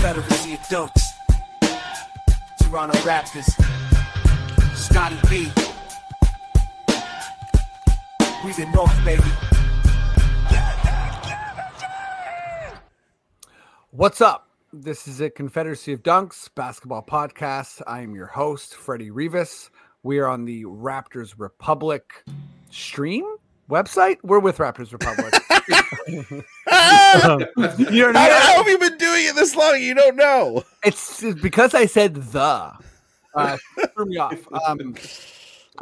Confederacy of Dunks. Toronto Raptors. Scotty B. We the North, baby. What's up? This is a Confederacy of Dunks basketball podcast. I am your host, Freddie Rivas. We are on the Raptors Republic stream website. We're with Raptors Republic. you know, how, how have you been doing it this long? You don't know. It's, it's because I said the. Uh, threw me off. Um,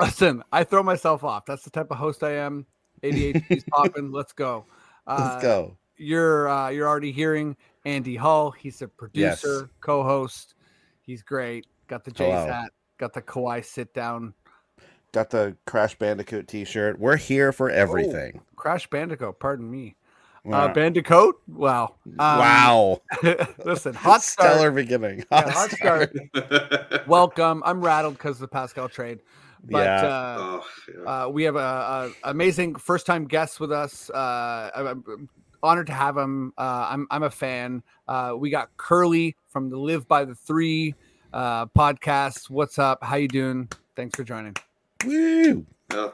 listen, I throw myself off. That's the type of host I am. ADHD's popping. Let's go. Uh, Let's go. You're uh, you're already hearing Andy Hull. He's a producer, yes. co-host. He's great. Got the Jay's hat. Got the Kawhi sit down. Got the Crash Bandicoot T-shirt. We're here for everything. Oh, Crash Bandicoot. Pardon me. Wow. Uh, Bandicoot. Wow. Um, wow. listen, hot start. Stellar beginning. Hot, yeah, hot start. Welcome. I'm rattled because of the Pascal trade. But yeah. Uh, oh, yeah. Uh, we have a, a, amazing first time guest with us. Uh, I'm honored to have him. Uh, I'm I'm a fan. Uh, we got Curly from the Live by the Three uh, podcast. What's up? How you doing? Thanks for joining. Woo!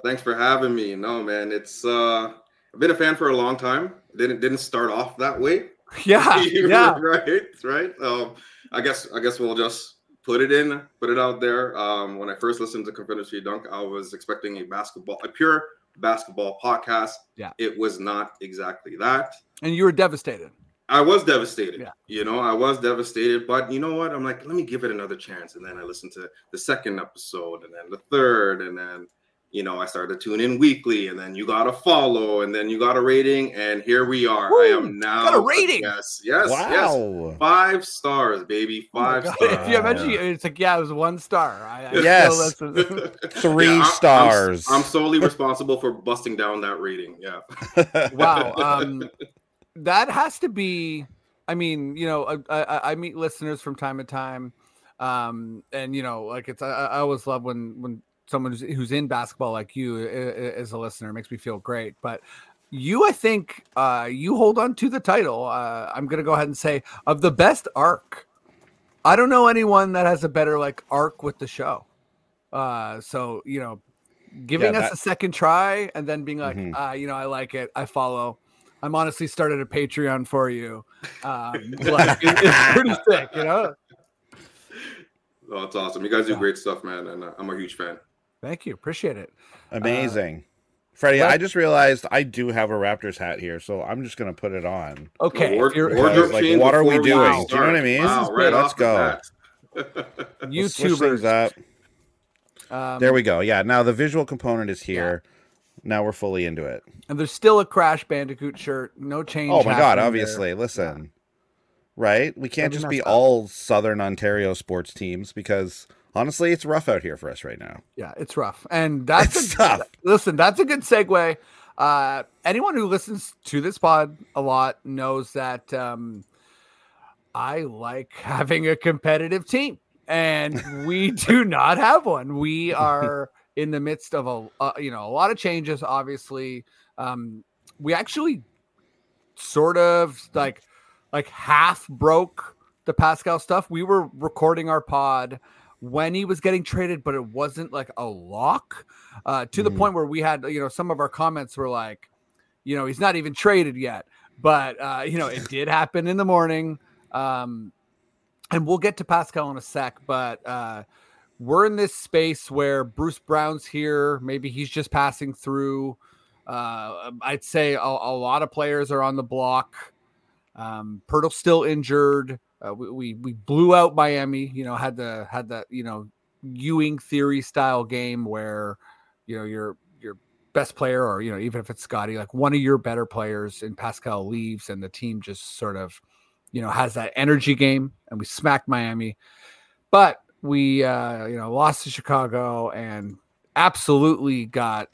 thanks for having me. No man, it's uh, I've been a fan for a long time. Didn't didn't start off that way. Yeah, yeah, right, right. Um, I guess I guess we'll just put it in, put it out there. Um, when I first listened to Confederacy Dunk, I was expecting a basketball, a pure basketball podcast. Yeah. It was not exactly that. And you were devastated. I was devastated. Yeah. You know, I was devastated, but you know what? I'm like, let me give it another chance. And then I listened to the second episode and then the third, and then you know, I started to tune in weekly, and then you got a follow, and then you got a rating, and here we are. Woo, I am now got a rating. Yes, yes, wow. yes. Five stars, baby. Oh Five oh stars. If you mention it's like yeah, it was one star. I, I yes, three yeah, I'm, stars. I'm, I'm, solely responsible for busting down that rating. Yeah. wow. Um, that has to be. I mean, you know, I, I, I meet listeners from time to time um and you know like it's I, I always love when when someone who's, who's in basketball like you as a listener makes me feel great. But you, I think, uh, you hold on to the title. Uh, I'm to go ahead and say of the best arc. I don't know anyone that has a better like arc with the show. Uh, so you know, giving yeah, that... us a second try and then being like, mm-hmm. uh, you know, I like it. I follow. I'm honestly started a Patreon for you. Um, like, it's pretty sick, you know. Oh, it's awesome. You guys do great stuff, man, and uh, I'm a huge fan. Thank you. Appreciate it. Amazing. Uh, Freddie, but, I just realized I do have a Raptors hat here, so I'm just gonna put it on. Okay. Or, or like, what are we doing? We do you know what I mean? Wow, right Let's go. YouTubers up. Um, there we go. Yeah. Now the visual component is here. Yeah. Now we're fully into it. And there's still a Crash Bandicoot shirt. No change. Oh my god! Obviously, there. listen. Yeah. Right? We can't just be all Southern Ontario sports teams because honestly, it's rough out here for us right now. Yeah, it's rough, and that's it's a, tough. Listen, that's a good segue. Uh, anyone who listens to this pod a lot knows that um, I like having a competitive team, and we do not have one. We are in the midst of a uh, you know a lot of changes. Obviously, um, we actually sort of like like half broke the Pascal stuff. We were recording our pod when he was getting traded, but it wasn't like a lock uh, to mm. the point where we had, you know, some of our comments were like, you know, he's not even traded yet. But, uh, you know, it did happen in the morning. Um, and we'll get to Pascal in a sec, but uh, we're in this space where Bruce Brown's here. Maybe he's just passing through. Uh, I'd say a, a, lot of players are on the block. Um, Poeltl's still injured. Uh, we, we, blew out Miami. You know, had the had that you know Ewing theory style game where you know you're you're best player, or you know, even if it's Scotty, like one of your better players in Pascal leaves, and the team just sort of, you know, has that energy game, and we smacked Miami, but we, uh, you know, lost to Chicago and absolutely got.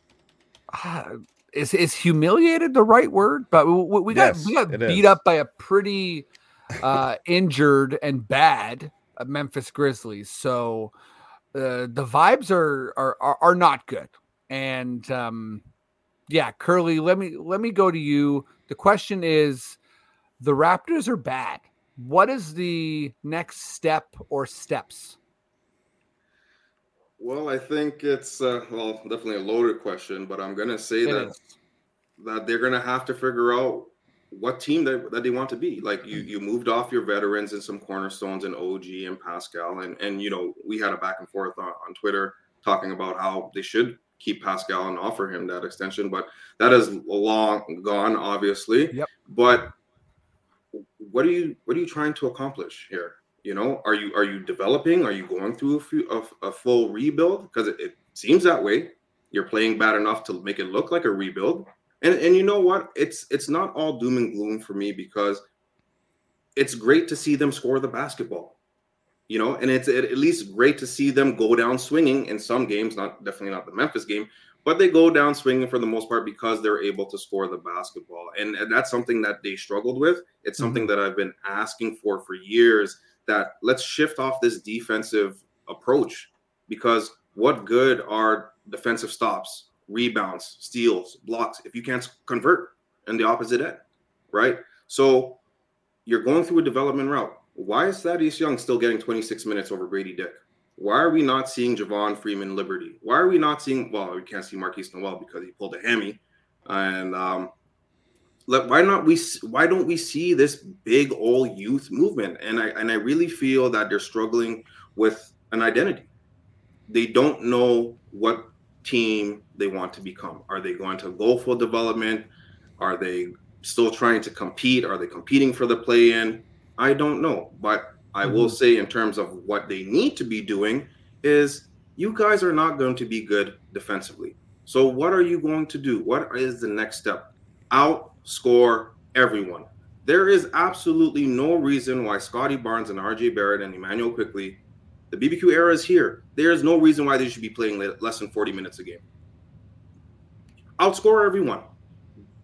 Uh, is is humiliated the right word? But we, we got yes, we got beat is. up by a pretty uh, injured and bad Memphis Grizzlies. So uh, the vibes are, are are are not good. And um, yeah, Curly, let me let me go to you. The question is, the Raptors are bad. What is the next step or steps? Well, I think it's uh, well, definitely a loaded question, but I'm gonna say it that is. that they're gonna have to figure out what team that, that they want to be. Like you, you moved off your veterans and some cornerstones and OG and Pascal, and and you know we had a back and forth on, on Twitter talking about how they should keep Pascal and offer him that extension, but that is long gone, obviously. Yep. But what are you what are you trying to accomplish here? You know, are you are you developing? Are you going through a, few, a, a full rebuild? Because it, it seems that way. You're playing bad enough to make it look like a rebuild and and you know what? It's it's not all doom and gloom for me because it's great to see them score the basketball. You know, and it's at least great to see them go down swinging in some games, not definitely not the Memphis game, but they go down swinging for the most part because they're able to score the basketball. And, and that's something that they struggled with. It's mm-hmm. something that I've been asking for for years that let's shift off this defensive approach because what good are defensive stops? rebounds, steals, blocks if you can't convert in the opposite end, right? So you're going through a development route. Why is Thaddeus Young still getting 26 minutes over Grady Dick? Why are we not seeing Javon Freeman Liberty? Why are we not seeing? Well, we can't see Markquis Nowell because he pulled a hammy, and um, let, why not we? Why don't we see this big old youth movement? And I and I really feel that they're struggling with an identity. They don't know what team they want to become. Are they going to go for development? Are they still trying to compete? Are they competing for the play in? I don't know. But I mm-hmm. will say, in terms of what they need to be doing, is you guys are not going to be good defensively. So, what are you going to do? What is the next step? Outscore everyone. There is absolutely no reason why Scottie Barnes and RJ Barrett and Immanuel Quickley, the BBQ era is here. There's no reason why they should be playing less than 40 minutes a game. Outscore everyone.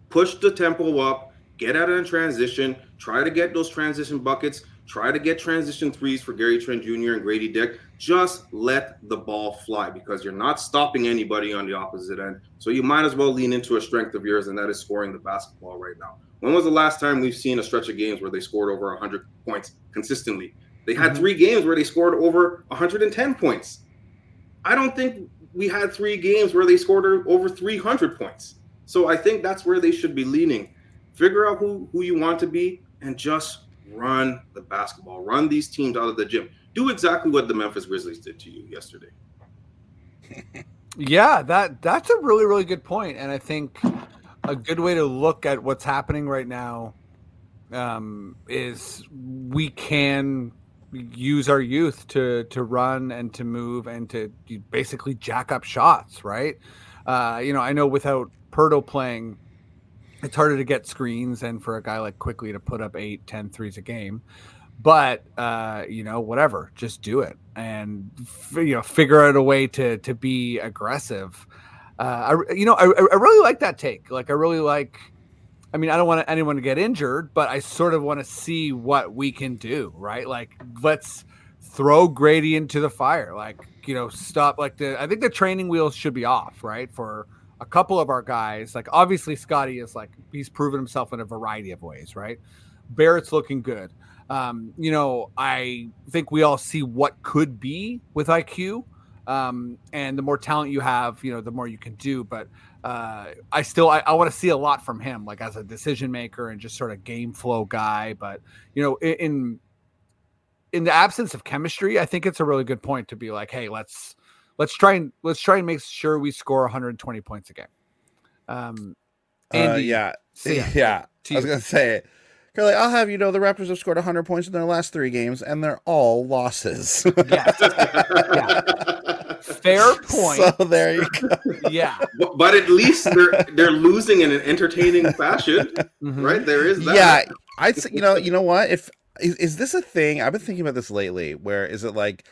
Push the tempo up. Get out of the transition. Try to get those transition buckets. Try to get transition threes for Gary Trent Jr. and Grady Dick. Just let the ball fly because you're not stopping anybody on the opposite end. So you might as well lean into a strength of yours, and that is scoring the basketball right now. When was the last time we've seen a stretch of games where they scored over 100 points consistently? They had mm-hmm. three games where they scored over 110 points. I don't think we had three games where they scored over 300 points. So I think that's where they should be leaning. Figure out who, who you want to be and just run the basketball. Run these teams out of the gym. Do exactly what the Memphis Grizzlies did to you yesterday. yeah, that that's a really really good point, and I think a good way to look at what's happening right now um, is we can use our youth to to run and to move and to basically jack up shots, right? Uh, you know, I know without Poeltl playing, it's harder to get screens and for a guy like Quickley to put up eight, 10 threes a game. But uh, you know, whatever, just do it and f- you know figure out a way to to be aggressive. Uh, I, you know, I, I really like that take. Like, I really like I mean, I don't want anyone to get injured, but I sort of want to see what we can do, right? Like, let's throw Grady into the fire. Like, you know, stop. Like the, I think the training wheels should be off, right? For a couple of our guys, like obviously Scotty is like he's proven himself in a variety of ways, right? Barrett's looking good. Um, you know, I think we all see what could be with IQ. Um, and the more talent you have, you know, the more you can do. But uh, I still I, I want to see a lot from him, like as a decision maker and just sort of game flow guy. But you know, in in the absence of chemistry, I think it's a really good point to be like, hey, let's let's try and let's try and make sure we score 120 points a game. Um, uh, Andy, uh, yeah, yeah, yeah. I was gonna say. Curly, I'll have you know the Raptors have scored 100 points in their last three games, and they're all losses. yeah. yeah fair point. So there you go. yeah, but, but, at least they're they're losing in an entertaining fashion, mm-hmm. right? There is that. Yeah, I'd say, you know you know what if is, is this a thing? I've been thinking about this lately. Where is it like?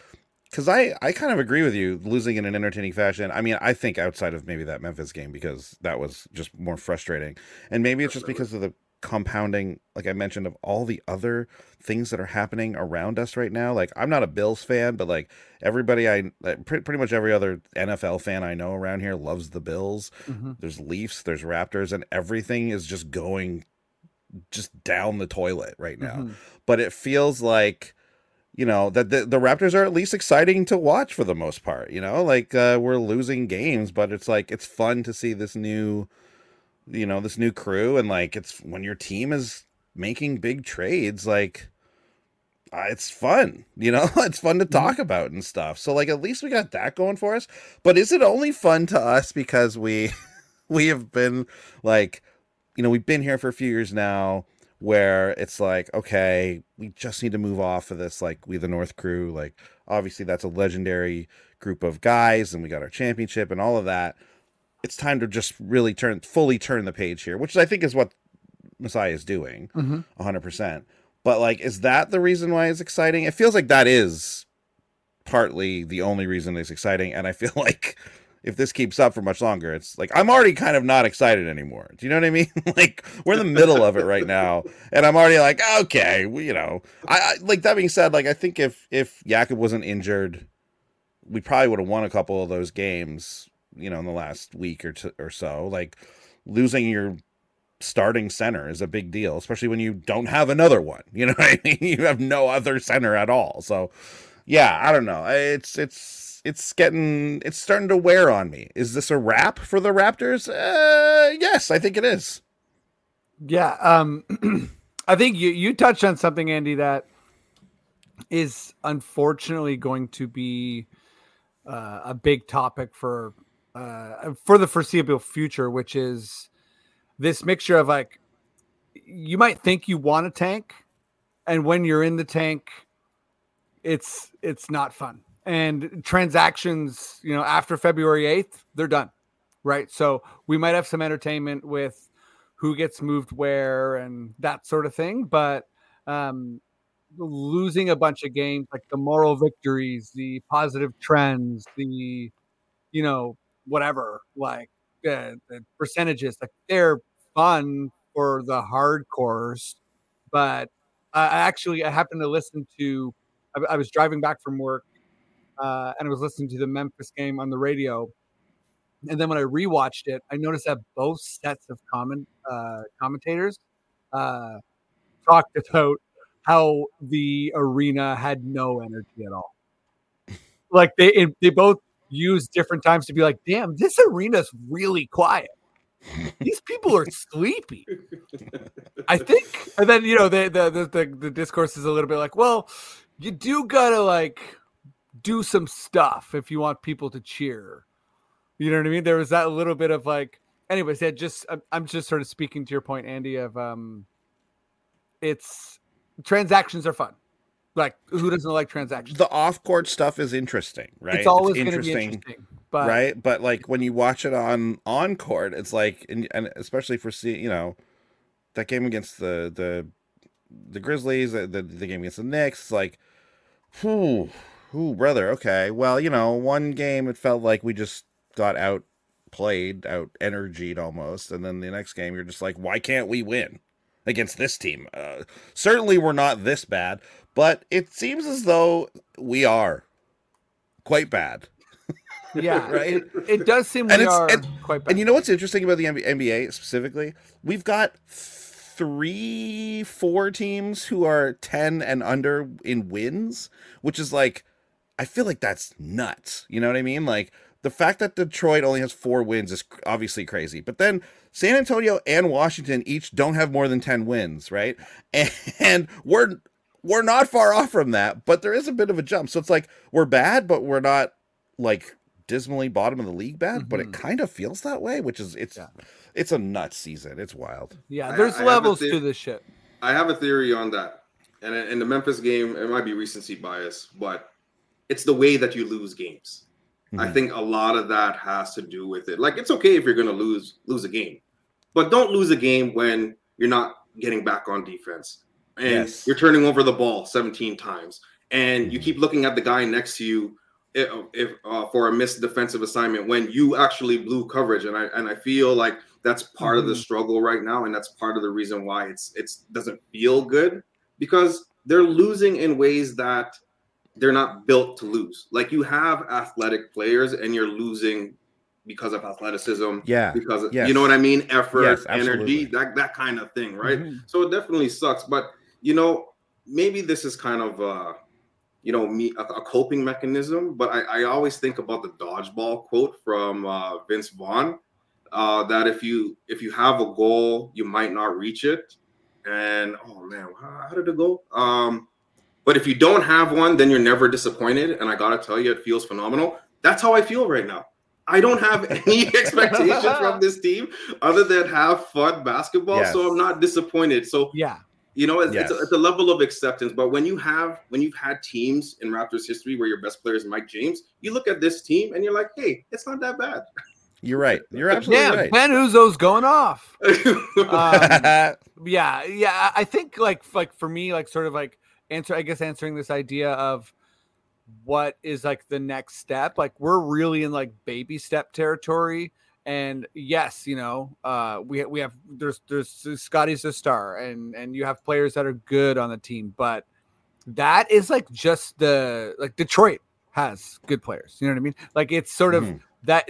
Because I I kind of agree with you, losing in an entertaining fashion. I mean, I think outside of maybe that Memphis game because that was just more frustrating, and maybe it's just because of the compounding, like I mentioned, of all the other things that are happening around us right now. Like I'm not a Bills fan, but like everybody I pretty much every other NFL fan I know around here loves the Bills. Mm-hmm. There's Leafs, there's Raptors, and everything is just going just down the toilet right now. Mm-hmm. But it feels like you know that the, the raptors are at least exciting to watch for the most part you know? Like uh, we're losing games but it's like it's fun to see this new you know this new crew and like it's when your team is making big trades like uh, it's fun you know? It's fun to mm-hmm. talk about and stuff. So like at least we got that going for us. But is it only fun to us because we we have been like you know we've been here for a few years now where it's like okay we just need to move off of this like we the north crew like obviously that's a legendary group of guys and we got our championship and all of that it's time to just really turn fully turn the page here, which I think is what Masai is doing, mm-hmm. 100%. But like, is that the reason why it's exciting? It feels like that is partly the only reason it's exciting, and I feel like if this keeps up for much longer, it's like I'm already kind of not excited anymore. Do you know what I mean? like we're in the middle of it right now, and I'm already like, okay, well, you know, I, I like that being said, like I think if if Jakob wasn't injured, we probably would have won a couple of those games you know in the last week or two, or so. Like losing your starting center is a big deal especially when you don't have another one. You know what i mean? You have no other center at all. So yeah i don't know. It's it's it's getting it's starting to wear on me. Is this a wrap for the raptors? Uh yes i think it is. Yeah um i think you you touched on something andy that is unfortunately going to be uh, a big topic for uh, for the foreseeable future, which is this mixture of like you might think you want a tank, and when you're in the tank, it's it's not fun. And transactions, you know, after February eighth, they're done, right? So we might have some entertainment with who gets moved where and that sort of thing, but um, losing a bunch of games, like the moral victories, the positive trends, the you know whatever, like uh, the percentages, like they're fun for the hardcores. But I actually I happened to listen to. I, I was driving back from work, uh, and I was listening to the Memphis game on the radio. And then when I rewatched it, I noticed that both sets of comment uh, commentators uh, talked about how the arena had no energy at all. Like they they both used different times to be like, damn, this arena's really quiet. These people are sleepy. I think, and then you know the, the the the discourse is a little bit like, well, you do gotta like do some stuff if you want people to cheer. You know what I mean? There was that little bit of like, anyways. Yeah, just I'm just sort of speaking to your point, Andy. Of um, it's transactions are fun. Like who doesn't like transactions? The off court stuff is interesting, right? It's always it's interesting, interesting but... right? But like when you watch it on on court, it's like, and, and especially for see, you know, that game against the the the Grizzlies, the the, the game against the Knicks, like, whew, whew, brother. Okay, well, you know, one game it felt like we just got out played, out energied almost, and then the next game you're just like, why can't we win? against this team. Uh, certainly, we're not this bad, but it seems as though we are quite bad. Yeah, right. It, it, does seem and we are and, quite bad. And you know what's interesting about the NBA specifically? We've got three, four teams who are ten and under in wins, which is like, I feel like that's nuts. You know what I mean? Like the fact that Detroit only has four wins is obviously crazy, but then San Antonio and Washington each don't have more than ten wins, right? And, and we're we're not far off from that, but there is a bit of a jump. So it's like we're bad, but we're not like dismally bottom of the league bad, mm-hmm. but it mm-hmm. kind of feels that way, which is it's yeah. it's a nuts season. It's wild. Yeah, there's I, I levels the- to this shit. I have a theory on that. And in the Memphis game, it might be recency bias, but it's the way that you lose games. Mm-hmm. I think a lot of that has to do with it. Like it's okay if you're going to lose lose a game, but don't lose a game when you're not getting back on defense and yes. you're turning over the ball 17 times and you mm-hmm. keep looking at the guy next to you if, if uh, for a missed defensive assignment when you actually blew coverage and I and I feel like that's part mm-hmm. of the mm-hmm. struggle right now and that's part of the reason why it's it's doesn't feel good because they're losing in ways that they're not built to lose. Like you have athletic players and you're losing because of athleticism. Yeah. Because of, yes. you know what I mean? Effort, yes, energy, that, that kind of thing. Right. Mm-hmm. So it definitely sucks. But, you know, maybe this is kind of, uh, you know, me a, a coping mechanism. But I, I, always think about the dodgeball quote from uh, Vince Vaughn. Uh, that if you if you have a goal, you might not reach it. And oh man, how, how did it go? Um, but if you don't have one, then you're never disappointed. And I gotta tell you, it feels phenomenal. That's how I feel right now. I don't have any expectations from this team other than have fun basketball. Yes. So I'm not disappointed. So yeah, you know, it's, yes. it's, a, it's, a, level of acceptance. But when you have when you've had teams in Raptors history where your best player is Mike James, you look at this team and you're like, hey, it's not that bad. You're right. You're absolutely yeah, right. Ben Uzoh's going off. um, yeah, yeah. I think like like for me, like sort of like answer. I guess answering this idea of what is like the next step. Like we're really in like baby step territory. And yes, you know, uh, we we have there's there's Scotty's a star, and and you have players that are good on the team, but that is like just the like Detroit has good players. You know what I mean? Like it's sort of mm-hmm. that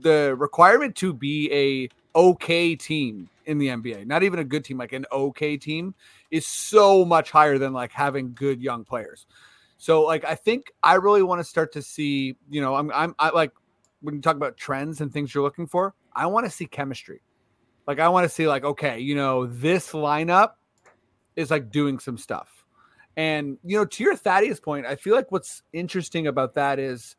the requirement to be a okay team in the NBA, not even a good team, like an okay team, is so much higher than like having good young players. So like I think I really want to start to see, you know, I'm I'm I like when you talk about trends and things you're looking for, I want to see chemistry. Like I want to see like okay, you know, this lineup is like doing some stuff. And you know, to your Thaddeus point, I feel like what's interesting about that is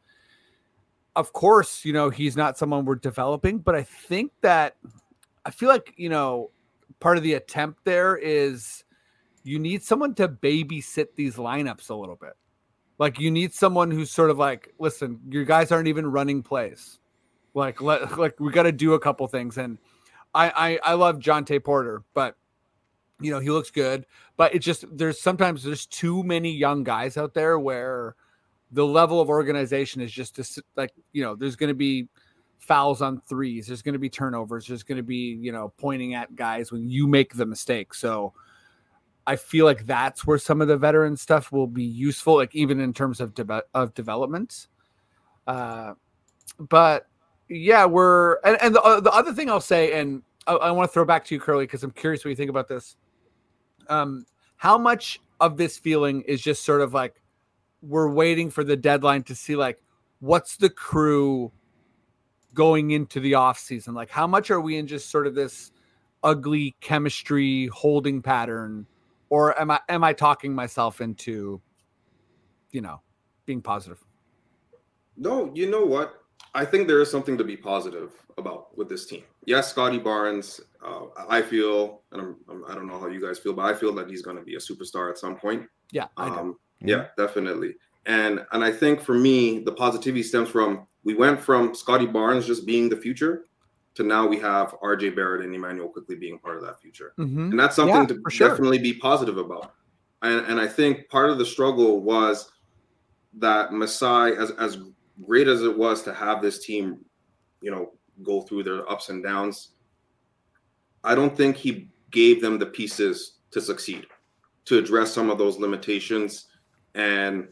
of course, you know, he's not someone we're developing, but I think that I feel like, you know, part of the attempt there is you need someone to babysit these lineups a little bit. Like you need someone who's sort of like, listen, your guys aren't even running plays. Like let like we got to do a couple things. And I I I love Jontay Porter, but you know he looks good. But it's just there's sometimes there's too many young guys out there where the level of organization is just to, like you know there's going to be fouls on threes. There's going to be turnovers. There's going to be you know pointing at guys when you make the mistake. So I feel like that's where some of the veteran stuff will be useful, like even in terms of de- of development. Uh, but yeah, we're and, and the, uh, the other thing I'll say, and I, I want to throw back to you, Curly, because I'm curious what you think about this. Um, how much of this feeling is just sort of like we're waiting for the deadline to see like what's the crew going into the off season? Like, how much are we in just sort of this ugly chemistry holding pattern? Or am I am I talking myself into, you know, being positive? No, you know what? I think there is something to be positive about with this team. Yes, Scotty Barnes. Uh, I feel, and I'm, I'm, I do not know how you guys feel, but I feel that he's going to be a superstar at some point. Yeah, um, mm-hmm. yeah, definitely. And and I think for me, the positivity stems from we went from Scotty Barnes just being the future to now we have RJ Barrett and Immanuel Quickley being part of that future. Mm-hmm. And that's something yeah, to sure. definitely be positive about. And, and I think part of the struggle was that Masai, as, as great as it was to have this team, you know, go through their ups and downs, I don't think he gave them the pieces to succeed, to address some of those limitations and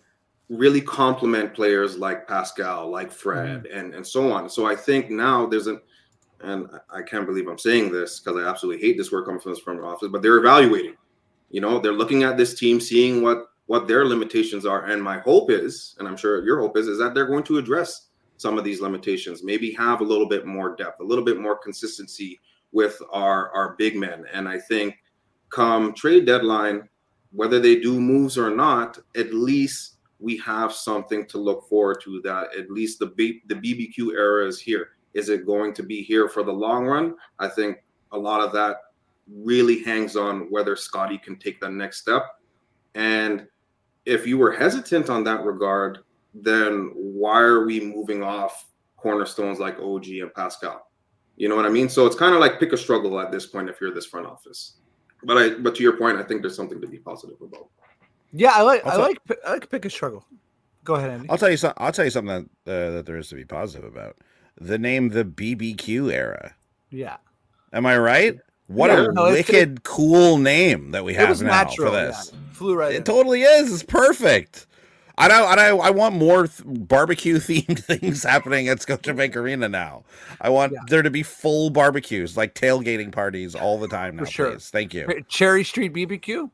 really complement players like Pascal, like Fred, mm-hmm. and, and so on. So I think now there's an and I can't believe I'm saying this because I absolutely hate this work coming from this front office, but they're evaluating. You know, they're looking at this team, seeing what what their limitations are, and my hope is, and I'm sure your hope is, is that they're going to address some of these limitations. Maybe have a little bit more depth, a little bit more consistency with our our big men, and I think come trade deadline, whether they do moves or not, at least we have something to look forward to. That at least the B, the BBQ era is here is it going to be here for the long run? I think a lot of that really hangs on whether Scottie can take that next step. And if you were hesitant on that regard, then why are we moving off cornerstones like OG and Pascal? You know what I mean? So it's kind of like pick a struggle at this point if you're this front office. But I, but to your point, I think there's something to be positive about. Yeah, I like, I like, I like pick a struggle. Go ahead, Andy. I'll tell you something. I'll tell you something that uh, that there is to be positive about. The name, the BBQ era. Yeah. Am I right? What yeah, a no, wicked, cool name that we have now natural, for this. Yeah. Flew right. It in. totally is. It's perfect. I don't. I, I want more th- barbecue themed things happening at Scotiabank Arena now. I want yeah. there to be full barbecues, like tailgating parties, all the time now. For sure. Please. Thank you. Cherry Street BBQ.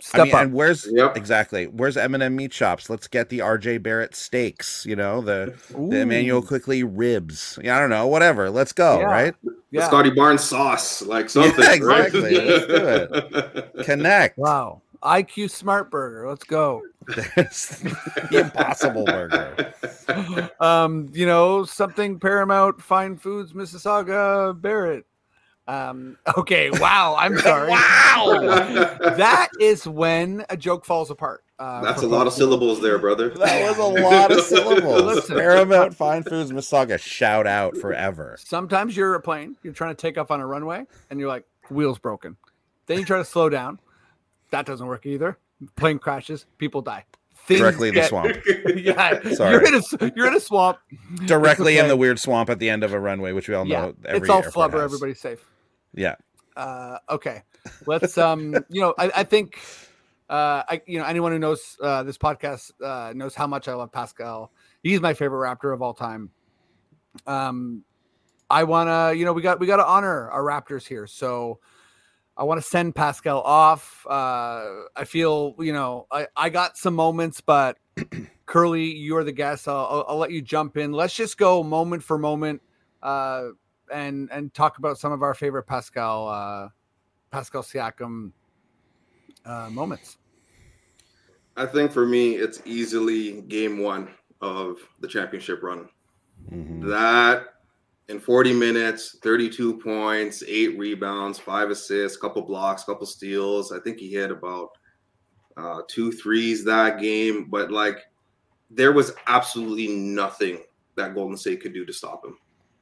Step I mean, up. And where's yep. exactly where's M&M meat shops? Let's get the RJ Barrett steaks. You know the Ooh. the Immanuel Quickley ribs. Yeah, I don't know. Whatever. Let's go. Yeah. Right. Yeah. Scotty Barnes sauce, like something. Yeah, exactly. Right? Let's do it. Connect. Wow. IQ Smart Burger. Let's go. the Impossible Burger. Um, you know something Paramount Fine Foods Mississauga Barrett. Um, okay, wow. I'm sorry. wow. that is when a joke falls apart. Uh, That's a lot of syllables there, brother. That was a lot of syllables. Listen, Paramount Fine Foods Mississauga shout out forever. Sometimes you're a plane, you're trying to take off on a runway, and you're like, wheels broken. Then you try to slow down. That doesn't work either. Plane crashes, people die. Things Directly in get, the swamp. yeah, Sorry. You're in a you're in a swamp. Directly okay. in the weird swamp at the end of a runway, which we all know. Yeah, it's all flubber. Has. Everybody's safe. Yeah. Uh, okay. Let's um. you know, I, I think uh, I you know anyone who knows uh, this podcast uh, knows how much I love Pascal. He's my favorite Raptor of all time. Um, I want to you know we got we got to honor our Raptors here, so I want to send Pascal off. Uh, I feel you know I I got some moments, but Curly, you're the guest. I'll, I'll, I'll let you jump in. Let's just go moment for moment. Uh, and and talk about some of our favorite Pascal uh, Pascal Siakam uh, moments. I think for me, it's easily game one of the championship run. Mm-hmm. That in 40 minutes, 32 points, eight rebounds, five assists, couple blocks, couple steals. I think he hit about uh, two threes that game, but like there was absolutely nothing that Golden State could do to stop him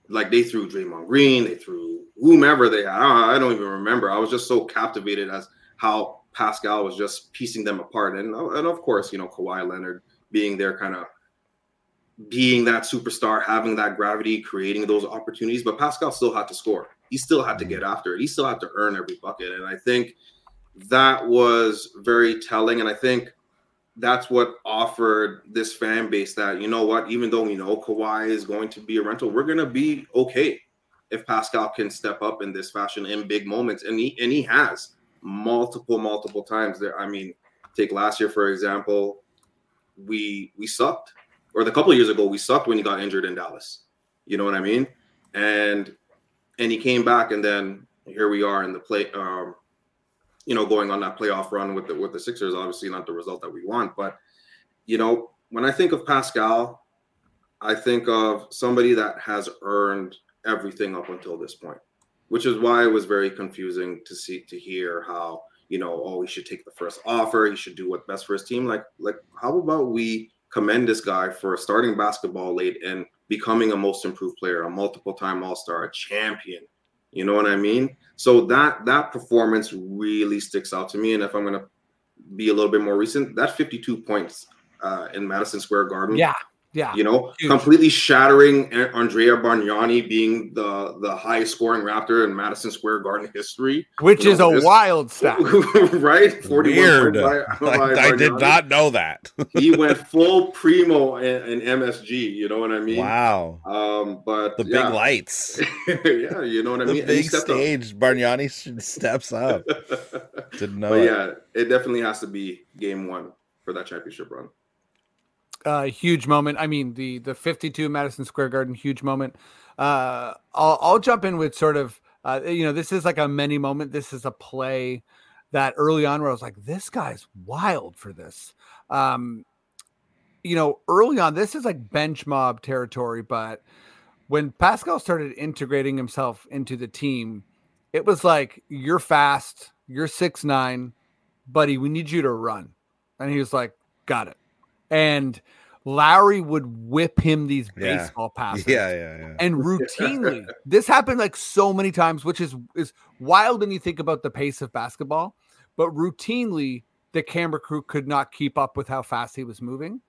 like they threw Draymond Green, they threw whomever they had. I don't, even remember. I was just so captivated as how Pascal was just piecing them apart, and uh, and of course, you know, Kawhi Leonard being there, kind of being that superstar, having that gravity, creating those opportunities. But Pascal still had to score. He still had to get mm-hmm. after it. He still had to earn every bucket, and I think that was very telling. And I think that's what offered this fan base that you know what, even though we know Kawhi is going to be a rental, we're gonna be okay if Pascal can step up in this fashion in big moments, and he and he has multiple multiple times. There, I mean, take last year for example, we we sucked, or the couple years ago we sucked when he got injured in Dallas. You know what I mean? And and he came back, and then here we are in the play um, you know, going on that playoff run with the with the Sixers, obviously not the result that we want. But you know, when I think of Pascal, I think of somebody that has earned everything up until this point, which is why it was very confusing to see to hear how you know, oh, he should take the first offer, he should do what's best for his team. Like, like how about we commend this guy for starting basketball late and becoming a most improved player, a multiple time All Star, a champion. You know what I mean? So that that performance really sticks out to me. And if I'm gonna be a little bit more recent, that 52 points uh, in Madison Square Garden. Yeah, yeah. You know, Huge. completely shattering Andrea Bargnani being the the highest scoring Raptor in Madison Square Garden history. Which you is know, a this, wild stat. right? 41 Weird. By, by I, did not know that. he went full primo in, in, MSG, you know what I mean? Wow. Um, but the yeah. big lights. yeah, you know what I the mean? Big stage. Up. Bargnani steps up. Didn't know. But it. yeah, it definitely has to be game one for that championship run uh, huge moment. I mean, the the 52 Madison Square Garden, huge moment. Uh, I'll I'll jump in with sort of uh, you know this is like a many moment. This is a play that early on where I was like, this guy's wild for this. Um, you know, early on, this is like bench mob territory, but when Pascal started integrating himself into the team, it was like, you're fast, you're six nine, buddy, we need you to run. And he was like, got it. And Lowry would whip him these Yeah. baseball passes. Yeah, yeah, yeah. And routinely, this happened like so many times, which is is wild when you think about the pace of basketball. But routinely, the camera crew could not keep up with how fast he was moving,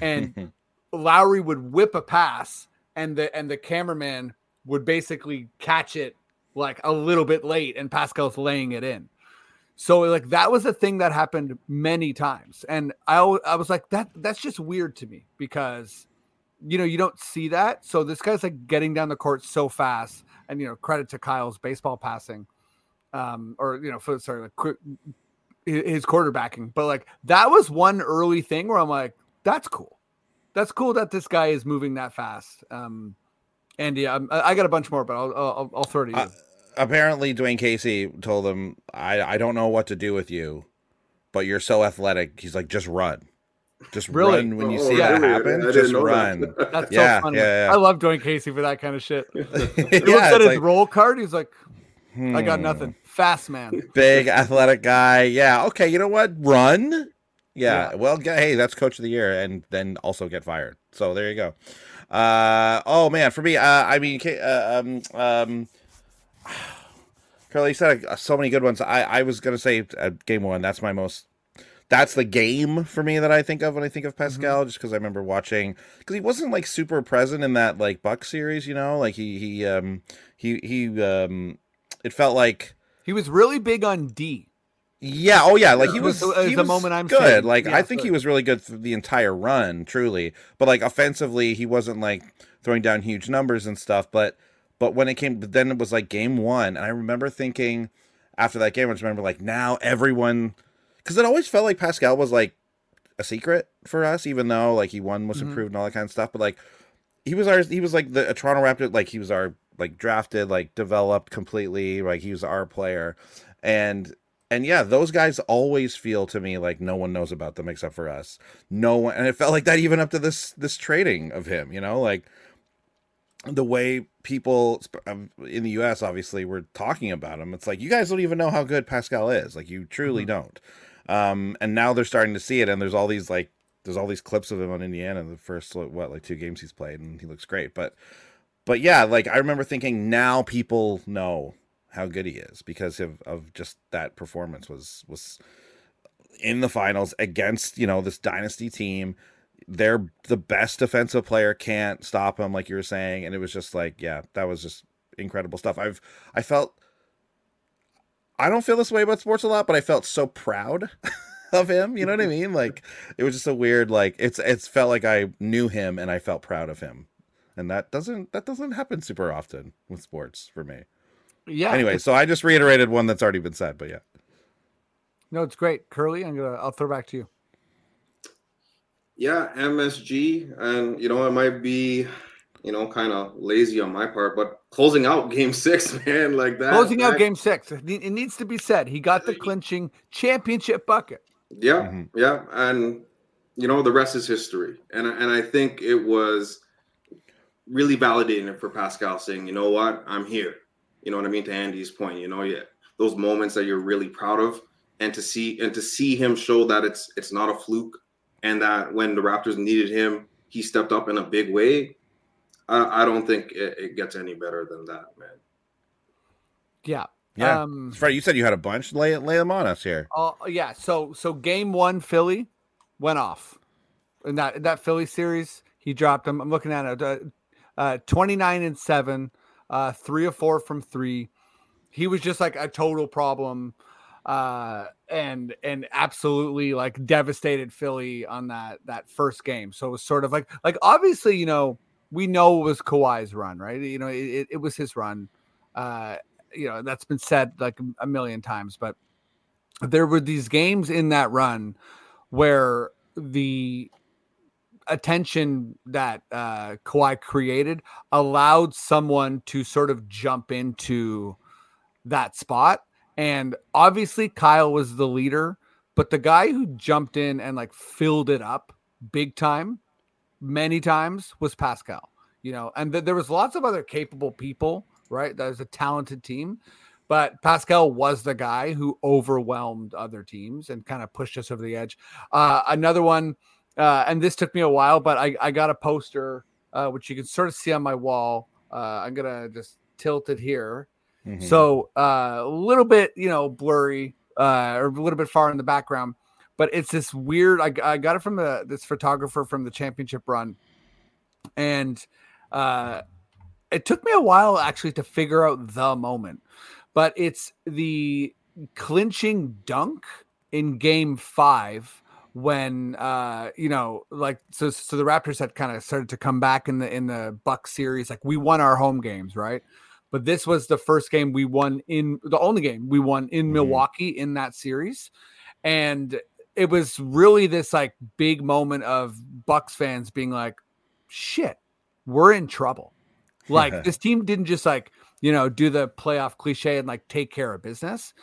and Lowry would whip a pass, and the and the cameraman would basically catch it like a little bit late, and Pascal's laying it in. So like that was a thing that happened many times, and I I was like that that's just weird to me because you know you don't see that. So this guy's like getting down the court so fast, and you know credit to Kyle's baseball passing, um, or you know for sorry like his quarterbacking, but like that was one early thing where I'm like that's cool, that's cool that this guy is moving that fast. Um, and yeah, I'm- I I got a bunch more, but I'll I'll, I'll throw it to you. Uh, apparently Dwane Casey told him, I, I don't know what to do with you, but you're so athletic. He's like, just run. Just Really? run when you Oh, see yeah. that really? I happen. Just know that. run. That's Yeah, so funny. yeah, yeah. I love Dwane Casey for that kind of shit. He yeah, looks at his like, roll card. He's like, I got hmm, nothing. Fast man. Big athletic guy. Yeah. Okay. You know what? Run. Yeah. Yeah. Well, get, hey, that's coach of the year, and then also get fired. So there you go. Uh, oh man, for me, uh, I mean, uh, um, um, Curly, you said uh, so many good ones. I, I was gonna say uh, game one. That's my most. That's the game for me that I think of when I think of Pascal, just because I remember watching because he wasn't like super present in that like Buck series, you know, like he he um he he um it felt like He was really big on D. yeah, oh yeah, like he was. So, uh, he the was moment I'm good. saying, like yeah, I think he was really good for the entire run, truly. But like offensively, he wasn't like throwing down huge numbers and stuff. But but when it came, but then it was like game one, and I remember thinking after that game, I just remember like now everyone, because it always felt like Pascal was like a secret for us, even though like he won most Mhm. improved and all that kind of stuff. But like he was our, he was like the a Toronto Raptor, like he was our like drafted, like developed completely, like he was our player, and and yeah, those guys always feel to me like no one knows about them except for us. No one, and it felt like that even up to this this trading of him. You know, like the way people um, in the U.S. obviously were talking about him. It's like you guys don't even know how good Pascal is. Like you truly don't. Um, and now they're starting to see it, and there's all these like there's all these clips of him on Indiana the first what like two games he's played, and he looks great. But but yeah, like I remember thinking now people know how good he is because of, of just that performance was was in the finals against you know this dynasty team they're the best defensive player can't stop him like you were saying and it was just like yeah that was just incredible stuff i've i felt i don't feel this way about sports a lot but i felt so proud of him you know what i mean like it was just a weird like it's it's felt like i knew him and i felt proud of him and that doesn't that doesn't happen super often with sports for me Yeah. anyway so i just reiterated one that's already been said but yeah No, it's great. Curly, I'm gonna I'll throw back to you. Yeah, MSG, and you know it might be, you know, kind of lazy on my part, but closing out Game Six, man, like that. Closing out game six. It needs to be said. He got the clinching championship bucket. Yeah, Mhm. yeah, and you know the rest is history, and and I think it was really validating for Pascal saying, you know what, I'm here. You know what I mean? To Andy's point, you know, yeah, those moments that you're really proud of, and to see and to see him show that it's it's not a fluke, and that when the Raptors needed him, he stepped up in a big way. I, I don't think it, it gets any better than that, man. Yeah. yeah Um, Fred, you said you had a bunch lay, lay them on us here Oh yeah, so so game one, Philly went off in that in that Philly series. He dropped them. I'm looking at it, uh, uh, 29 and seven, uh, three or four from three. He was just like a total problem, uh, and and absolutely like devastated Philly on that that first game. So it was sort of like like obviously you know we know it was Kawhi's run, right? You know it, it, was his run. Uh, you know that's been said like a million times, but there were these games in that run where the attention that uh, Kawhi created allowed someone to sort of jump into that spot. And obviously, Kyle was the leader, but the guy who jumped in and like filled it up big time many times was Pascal. You know, and th- there was lots of other capable people, right? That was a talented team, but Pascal was the guy who overwhelmed other teams and kind of pushed us over the edge. Uh, another one uh, and this took me a while, but I, I got a poster, uh, which you can sort of see on my wall. Uh, I'm gonna just tilt it here. Mhm. So uh, a little bit, you know, blurry uh, or a little bit far in the background, but it's this weird. I, I got it from the this photographer from the championship run, and uh, it took me a while actually to figure out the moment, but it's the clinching dunk in Game Five when uh you know like so so the raptors had kind of started to come back in the in the buck series like we won our home games right but this was the first game we won in the only game we won in Mhm. milwaukee in that series and it was really this like big moment of bucks fans being like shit we're in trouble like this team didn't just like you know do the playoff cliche and like take care of business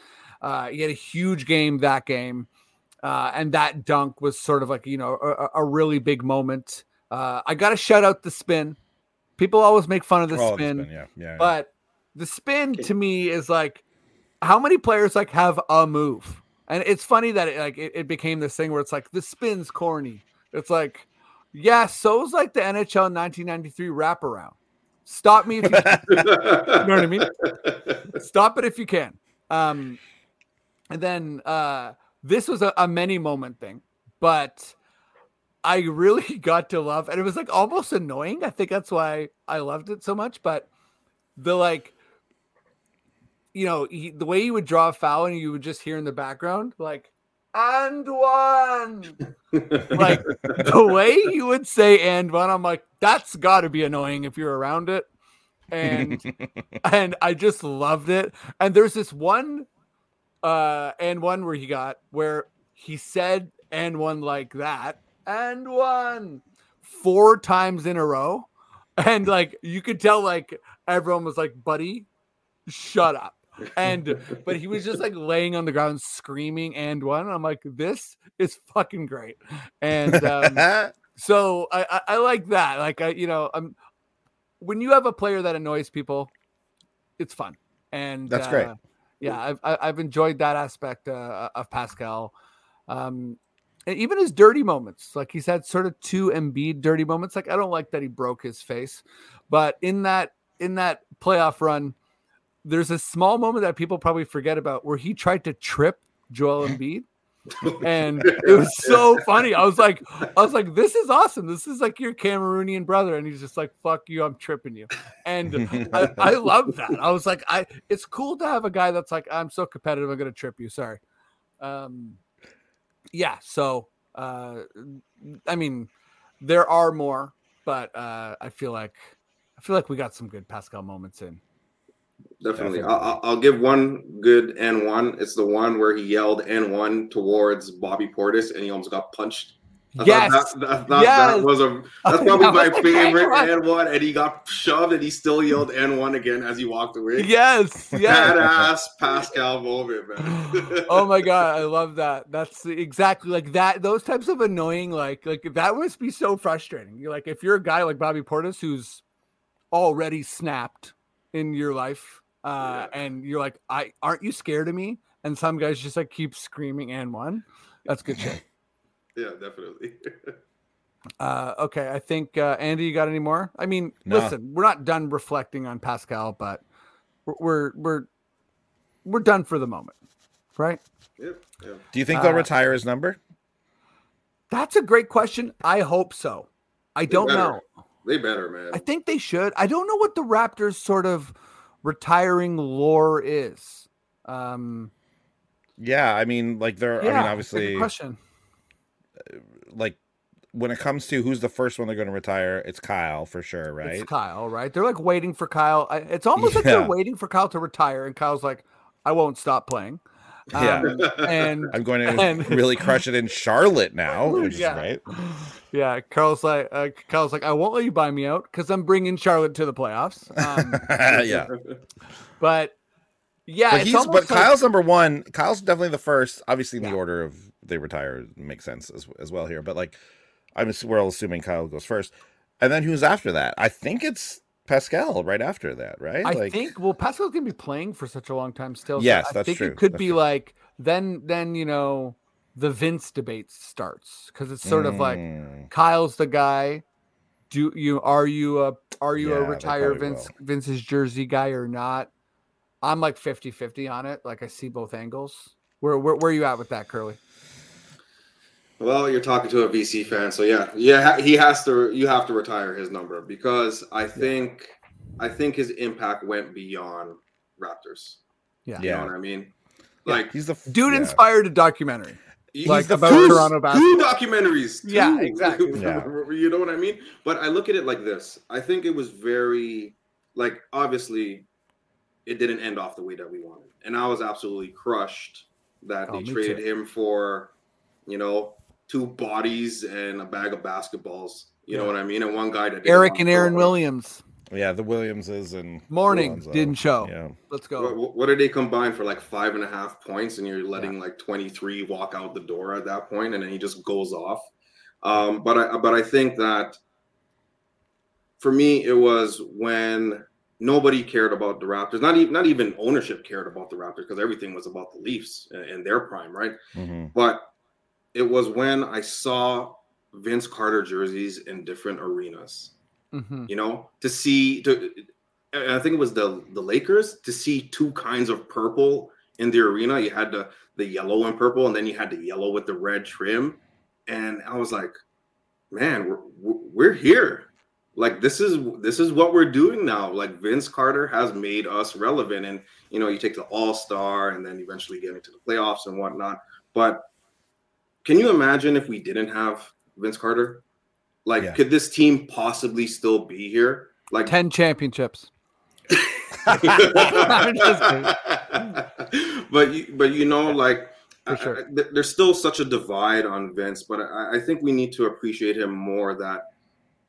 uh you had a huge game that game uh, and that dunk was sort of like you know a, a really big moment. Uh, I got to shout out the spin. People always make fun of the Oh, the spin, spin, yeah, yeah. but the spin to me is like how many players like have a move, and it's funny that it like it, it became this thing where it's like the spin's corny. It's like yeah, so's like the NHL 1993 wraparound. Stop me if you you know what I mean? stop it if you can. Um, and then uh, this was a, a many moment thing, but I really got to love, and it was like almost annoying. I think that's why I loved it so much. But the like, you know, he, the way he would draw a foul, and you would just hear in the background like, and one, like the way you would say and one. I'm like, that's got to be annoying if you're around it. And and I just loved it. And there's this one uh and one where he got where he said and one like that and one four times in a row. And like you could tell like everyone was like, buddy, shut up. And but he was just like laying on the ground screaming and one. I'm like, this is fucking great. And um so I, I I like that. Like I, you know, I'm when you have a player that annoys people, it's fun, and That's great. uh, Yeah, I've I- I've enjoyed that aspect uh, of Pascal. Um, and even his dirty moments, like he's had sort of two Embiid dirty moments. Like I don't like that he broke his face, but in that in that playoff run, there's a small moment that people probably forget about where he tried to trip Joel Embiid and it was so funny. I was like, I was like, this is awesome. This is like your Cameroonian brother, and he's just like, fuck you, I'm tripping you. And I, I love that. I was like, I it's cool to have a guy that's like, I'm so competitive, I'm gonna trip you. Sorry. Um yeah, so uh I mean, there are more, but uh I feel like I feel like we got some good Pascal moments in. Definitely. I'll, I'll- I'll give one good and one. It's the one where he yelled and one towards Bobby Portis and he almost got punched. I thought Yes. that, that, that, Yes. that was a that's probably That my favorite and one. And he got shoved and he still yelled and one again as he walked away. Yes, yes. Badass Pascal moment, man. oh my god, I love that. That's exactly like that. Those types of annoying, like, like that must be so frustrating. You're like, if you're a guy like Bobby Portis who's already snapped in your life, uh, and you're like, I aren't you scared of me? And some guys just like keep screaming and one. That's good shit. yeah, definitely. Uh, okay, I think uh, Andy, you got any more? I mean, No. listen, we're not done reflecting on Pascal, but we're we're we're, we're done for the moment, right? yeah, yeah. Do you think they'll Uh, retire his number? That's a great question. I hope so. I don't better. know. They better, man. I think they should. I don't know what the Raptors sort of retiring lore is. Um, Yeah, I mean, like they're. yeah, I mean, it's a obviously, question. like when it comes to who's the first one they're going to retire, it's Kyle for sure, right? It's Kyle, right? They're like waiting for Kyle. It's almost like they're waiting for Kyle to retire, and Kyle's like, "I won't stop playing." Yeah. Um, and I'm going to And- really crush it in Charlotte now, which Yeah. is right. yeah, Carl's like, uh, Kyle's like, "I won't let you buy me out because I'm bringing Charlotte to the playoffs." Um, yeah, but yeah, but he's but like- Kyle's number one. Kyle's definitely the first. Obviously, in Yeah. the order of they retire makes sense as as well here. But like, I'm we're all assuming Kyle goes first, and then who's after that? I think it's Pascal right after that, right? I like, think well, Pascal's gonna be playing for such a long time still. so Yes, I that's think true, it could that's be true. like then then you know the Vince debate starts because it's sort of like Mm. Kyle's the guy. Do you are you a are you Yeah, a retired Vince Vince's jersey guy or not? I'm like 50-50 on it. Like I see both angles. Where where, where are you at with that, Curly? Well, you're talking to a VC fan, so yeah, yeah, he has to. You have to retire his number because I think, I think his impact went beyond Raptors. Yeah. You Yeah. know what I mean? Yeah. Like He's the f- Dude yeah. inspired a documentary. he's Like the about first Toronto basketball. two documentaries. Yeah, exactly. Yeah. you know what I mean? But I look at it like this. I think it was very like obviously it didn't end off the way that we wanted. And I was absolutely crushed that Oh, they traded too. him for, you know, two bodies and a bag of basketballs. You know what I mean? And one guy that didn't Eric and Aaron. Williams. Yeah, the Williamses and Mourning Lonzo. didn't show. Yeah. Let's go. what- what did they combine for like five and a half points, and you're letting like 23 walk out the door at that point, and then he just goes off. Um, but I but I think that for me, it was when nobody cared about the Raptors. Not even not even ownership cared about the Raptors because everything was about the Leafs in, in their prime, right? Mhm. But it was when I saw Vince Carter jerseys in different arenas Mhm. you know, to see to I think it was the the Lakers to see two kinds of purple in the arena. You had the the yellow and purple, and then you had the yellow with the red trim. And I was like, man, we're we're here. Like this is this is what we're doing now. Like Vince Carter has made us relevant, and you know, you take the All Star, and then eventually get into the playoffs and whatnot. But can you imagine if we didn't have Vince Carter? Like, Yeah. could this team possibly still be here? Like, 10 championships. But you, but you know, like, For I- I- there's still such a divide on Vince, but I, I think we need to appreciate him more. That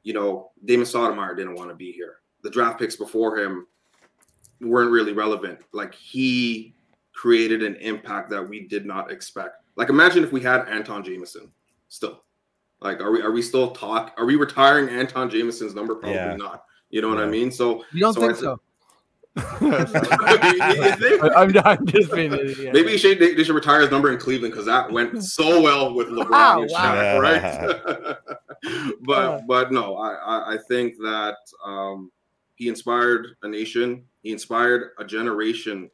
you know, Damon Stoudamire didn't want to be here. The draft picks before him weren't really relevant. Like he created an impact that we did not expect. Like imagine if we had Antawn Jamison still. Like, are we are we still talk? Are we retiring Antawn Jamison's number? Probably Yeah. not. You know what I mean? So You don't So think I so? I'm, I'm just being an idiot. Maybe he should, they, they should retire his number in Cleveland because that went so well with LeBron Wow, and wow. Right? but but no, I, I I think that um, he inspired a nation. He inspired a generation.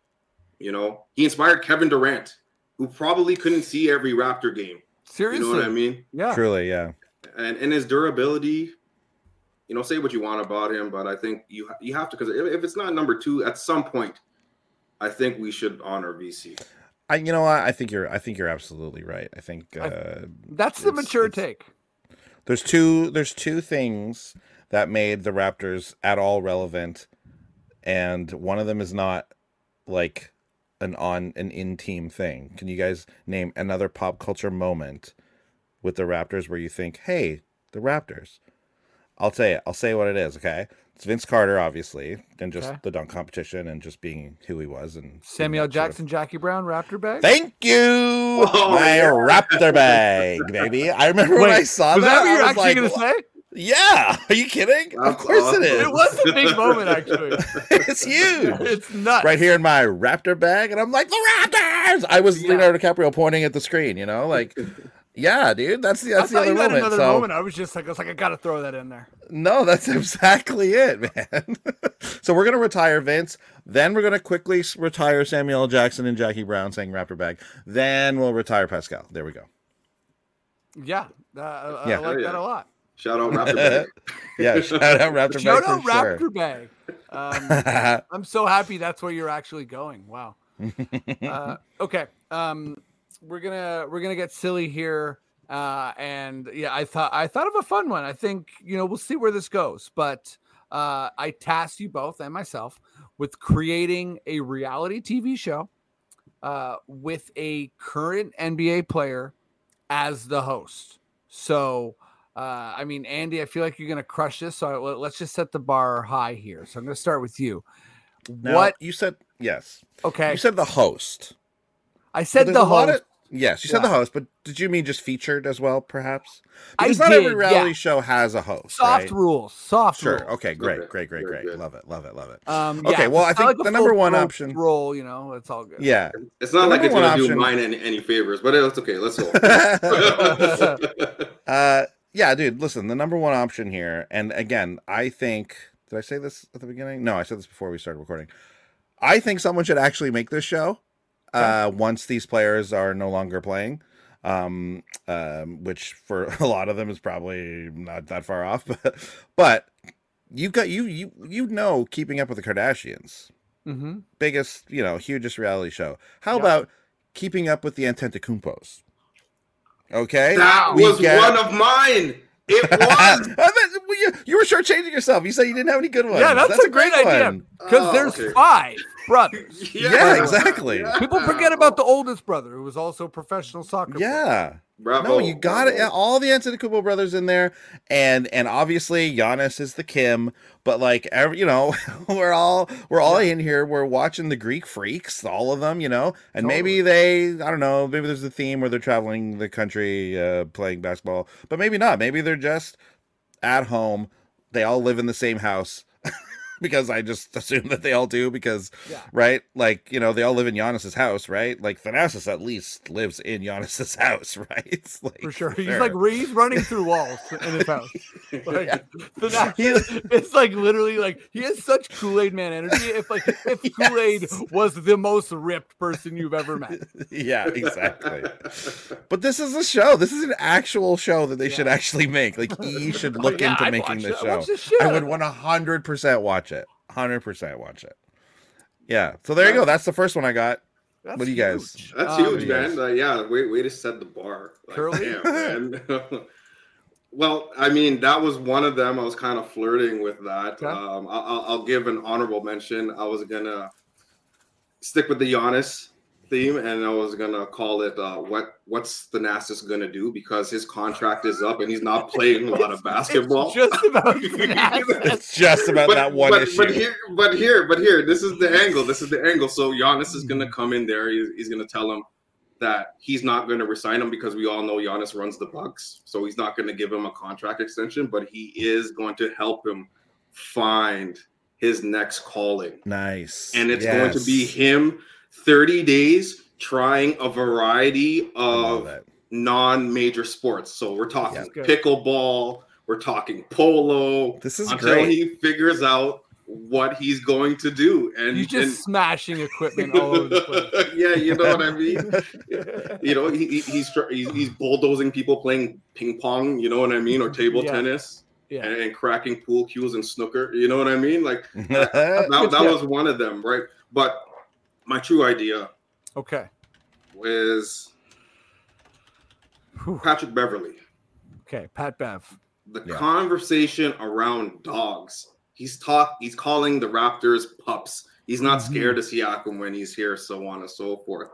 You know, he inspired Kevin Durant, who probably couldn't see every Raptor game. Seriously. You know what I mean? Yeah. Truly, yeah. and and his durability you know say what you want about him but i think you you have to because if, if it's not number two at some point i think we should honor vc I you know what? I think you're I think you're absolutely right. I think I- uh That's the mature take. there's two there's two things that made the Raptors at all relevant and one of them is not like an on an in team thing. Can you guys name another pop culture moment with the Raptors where you think, "Hey, the Raptors." I'll say it. I'll say what it is, okay? It's Vince Carter obviously, and just Okay. the dunk competition and just being who he was and Samuel being that sort of- Jackson, Jackie Brown, Raptor bag. Thank you, Oh, my yeah. Raptor bag, baby. I remember when I saw Was that. that what I you're was actually like, going to say? Yeah, are you kidding? of course awesome. it is. It was a big moment, actually. it's huge. It's nuts. right here in my Raptor bag, and I'm like, the Raptors. I was Yeah. Leonardo DiCaprio pointing at the screen. You know, like, yeah, dude. That's the I that's the other you had moment. another so moment. I was just like, I was like, I got to throw that in there. no, that's exactly it, man. so we're gonna retire Vince. Then we're gonna quickly retire Samuel L. Jackson and Jackie Brown saying Raptor bag. Then we'll retire Pascal. There we go. Yeah. Uh, I- Yeah. I like Oh, that a lot. Shout out raptor bag. Yeah, shout out Raptor Bay. Shout bag out for sure. Raptor bag. Um, I'm so happy that's where you're actually going. Wow. Uh, okay. Um, we're gonna we're gonna get silly here. Uh, and yeah, I thought I thought of a fun one. I think you know we'll see where this goes, but uh, I tasked you both and myself with creating a reality TV show uh, with a current NBA player as the host. So, uh, I mean, Andy, I feel like you're going to crush this. So let- let's just set the bar high here. So I'm going to start with you. Now, what? you said? Yes, Okay, you said the host. I said the host. of- Yes, you said Yeah. the host, but did you mean just featured as well, perhaps? I Because not did, every reality yeah. show has a host. Soft right? rules. Soft Sure. rules. Okay. Great. Okay, Great. Great. Great. good. Love it. Love it. Love it. Um, Okay, yeah, well, I it's not think like the number one option- role, you know, it's all good. Yeah. It's not The like it's gonna one do mine any, any favors, but it's okay. Let's go. Uh, yeah, dude. Listen, the number one option here, and again, I think. Did I say this at the beginning? No, I said this before we started recording. I think someone should actually make this show uh, once these players are no longer playing. Um, um, which for a lot of them is probably not that far off, but, but you got you you you know, keeping up with the Kardashians, hmm biggest you know, hugest reality show. How Yeah. about keeping up with the Antetokounmpos? Okay, that We was get- one of mine. It was. I bet- well, you, you were shortchanging yourself. You said you didn't have any good ones. Yeah, that's, a great, idea because Oh, there's okay. five brothers. Yeah, exactly. People forget about the oldest brother who was also a professional soccer. player. Yeah. Bravo. No, you got it. bravo. Yeah, all the Antetokounmpo brothers in there, and and obviously Giannis is the Kim. But like every, you know, we're all we're all in here. We're watching the Greek freaks, all of them, you know. And maybe they, I don't know, maybe there's a theme where they're traveling the country uh, playing basketball, but maybe not. Maybe they're just at home. They all live in the same house. Because I just assume that they all do because Yeah. right? Like, you know, they all live in Giannis's house, right? Like Thanasis at least lives in Giannis's house, right? Like For sure. He's there. like he's running through walls in his house. Like Yeah. the Nash- it's like literally like he has such Kool-Aid man energy. If like if Kool-Aid was the most ripped person you've ever met. yeah, exactly. But this is a show. This is an actual show that they should actually make. Like E should Oh, look yeah, into I'd making this it. Show. watch this shit. I would 100% watch it. 100% watch it. Yeah. So there you go. That's the first one I got. That's What do you guys- huge. That's Um, huge, yes. man. Uh, yeah, way, way to set the bar. Like, Curly? damn, man. well, I mean, that was one of them. I was kind of flirting with that. Okay. Um, I- I'll, I'll give an honorable mention. I was gonna stick with the Giannis theme, and I was gonna call it uh, "What What's Thanasis gonna do?" because his contract is up and he's not playing a lot of basketball. It's just about Thanasis. It's just about that one but, issue. But here, but here, but here, this is the angle. This is the angle. So Giannis is going to come in there. He's, he's going to tell him that he's not going to resign him because we all know Giannis runs the Bucks. So he's not going to give him a contract extension, but he is going to help him find his next calling. nice. And it's going to be him 30 days trying a variety of non-major sports. So we're talking Yeah. Pickleball, we're talking polo. This is until great. he figures out what he's going to do. And, He's just smashing equipment all over the place. yeah, you know what I mean. You know, he, he- he's, he's he's bulldozing people playing ping pong. You know what I mean, or table Yeah. tennis, Yeah. and, and cracking pool cues and snooker. You know what I mean? Like that, Good that was one of them, right? But my true idea Okay. was Whew. Patrick Beverley. Okay. Pat Bev. the Yeah. conversation around dogs. He's talk. He's calling the Raptors pups. He's not Mhm. scared of Siakam when he's here, so on and so forth.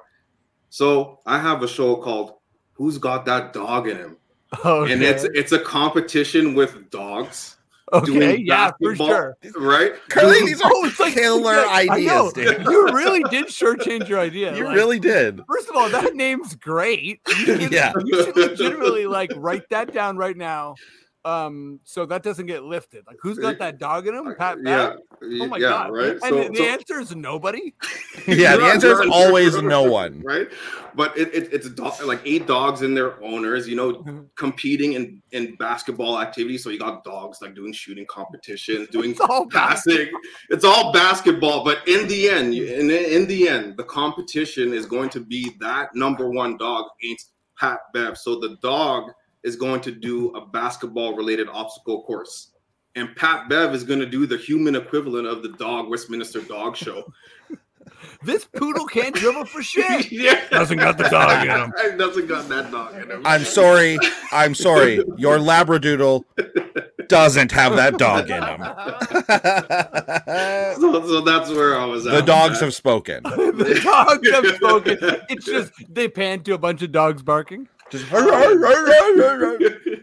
So I have a show called "Who's Got That Dog in Him," Okay. and it's it's a competition with dogs okay. Yeah, for sure. right? Curly, these are Oh, it's like- killer yeah, ideas, dude. You really did shortchange your idea. You like- really did. First of all, that name's great. You should, Yeah. you should legitimately like write that down right now. Um, so that doesn't get lifted. Like, who's got that dog in him? Pat yeah, Bev? Oh my yeah, god! right. And So- the, the so- answer is nobody. Yeah, the answer is always no one. right? But it, it, it's do- like eight dogs and their owners, you know, Mhm. competing in in basketball activities. So you got dogs like doing shooting competitions, doing It's all passing. It's all basketball, but in the end, in in the end, the competition is going to be that number one dog against Pat Bev. So the dog is going to do a basketball related obstacle course. And Pat Bev is going to do the human equivalent of the dog Westminster Dog Show. This poodle can't dribble for shit. yeah. Doesn't got the dog in him. Doesn't got that dog in him. I'm sorry. I'm sorry. Your Labradoodle doesn't have that dog in him. So, so that's where I was at. the dogs have spoken. the dogs have spoken. It's just they pan to a bunch of dogs barking. Just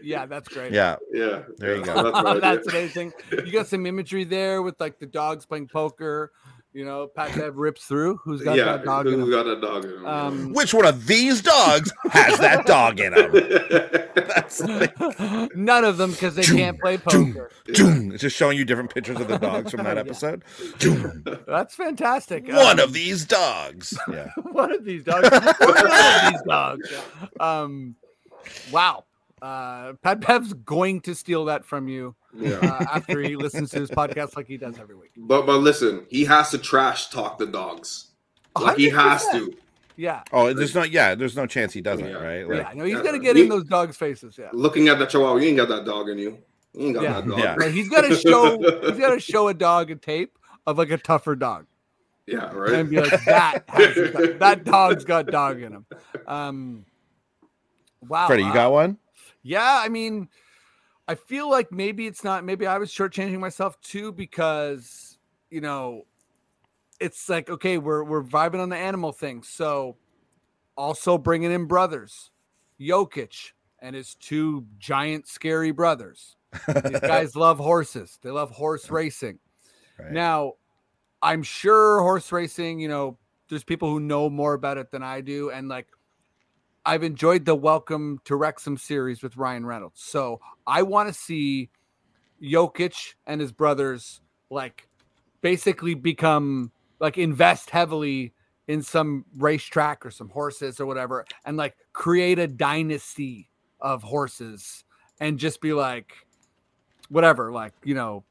Yeah, that's great. yeah. Yeah. There you yeah, go. That's, my. That's amazing. You got some imagery there with like the dogs playing poker. You know, Pat Bev rips through. Who's got yeah, that dog in who's him? got that dog in him? Um, Which one of these dogs has that dog in him? That's None of them because they can't play poker. Doom. It's just showing you different pictures of the dogs from that episode. Doom. That's fantastic. One Um, of these dogs. Yeah. one of these dogs. One of these dogs. Um, wow. Uh, Pat Bev's going to steal that from you yeah. uh, after he listens to his podcast like he does every week. But but listen, he has to trash talk the dogs. Like he has to. Yeah. Oh, there's no. Yeah, there's no chance he doesn't. Yeah. Right. Yeah. No, he's yeah, gonna get you- in those dogs' faces. Yeah. Looking at the chihuahua, you ain't got that dog in you. You ain't got Yeah. that dog. Yeah. Right, he's got to show. He's got to show a dog a tape of like a tougher dog Yeah, right. and be like, that has dog- that dog's got dog in him. Um. Wow. Freddie, you uh, got one? Yeah, I mean, I feel like maybe it's not. Maybe I was shortchanging myself too because you know, it's like okay, we're we're vibing on the animal thing, so also bringing in brothers, Jokic and his two giant scary brothers. These guys love horses. They love horse racing. Right. Now, I'm sure horse racing. You know, there's people who know more about it than I do, and like. I've enjoyed the Welcome to Wrexham series with Ryan Reynolds. So I want to see Jokic and his brothers like basically become like invest heavily in some racetrack or some horses or whatever and like create a dynasty of horses and just be like whatever like you know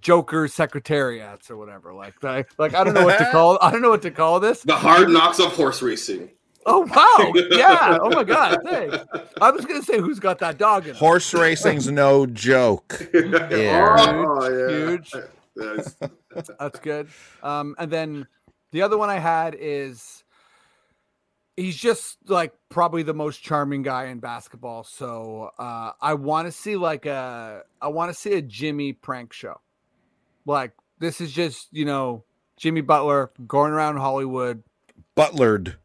joker secretariats or whatever like like, like i don't know what to call i don't know what to call this the hard knocks of horse racing. Oh wow! Yeah. Oh my God! Thanks. I was gonna say who's got that dog in. it? Horse racing's no joke. Yeah. Oh, yeah. Huge. That's good. Um, and then the other one I had is he's just like probably the most charming guy in basketball. So uh, I want to see like a I want to see a Jimmy prank show. Like this is just you know Jimmy Butler going around Hollywood. Butlered.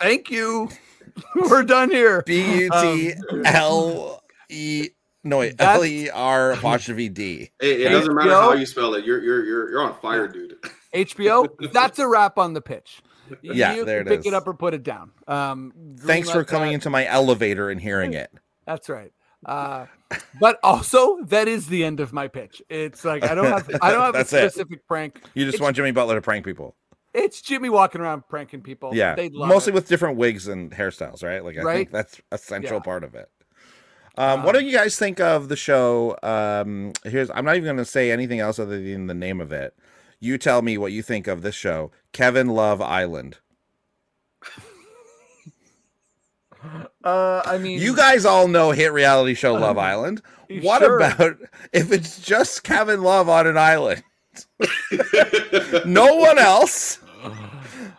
Thank you. We're done here. B U T L E. No wait. L E R apostrophe D. Hey, it doesn't matter how you spell it. You're you're you're you're on fire, dude. HBO. That's a wrap on the pitch. Yeah, you there can it pick is. it up or put it down. Um, Thanks for coming that. into my elevator and hearing it. That's right. Uh, but also, that is the end of my pitch. It's like I don't have I don't have a That's it. specific prank. You just It's- want Jimmy Butler to prank people. It's Jimmy walking around pranking people. Yeah. Mostly it. with different wigs and hairstyles, right? Like I Right? think that's a central Yeah. part of it. Um, what do you guys think of the show? Um, here's I'm not even going to say anything else other than the name of it. You tell me what you think of this show, Kevin Love Island. Uh, I mean, You guys all know hit reality show Love Island. What Sure. about if it's just Kevin Love on an island? no one else.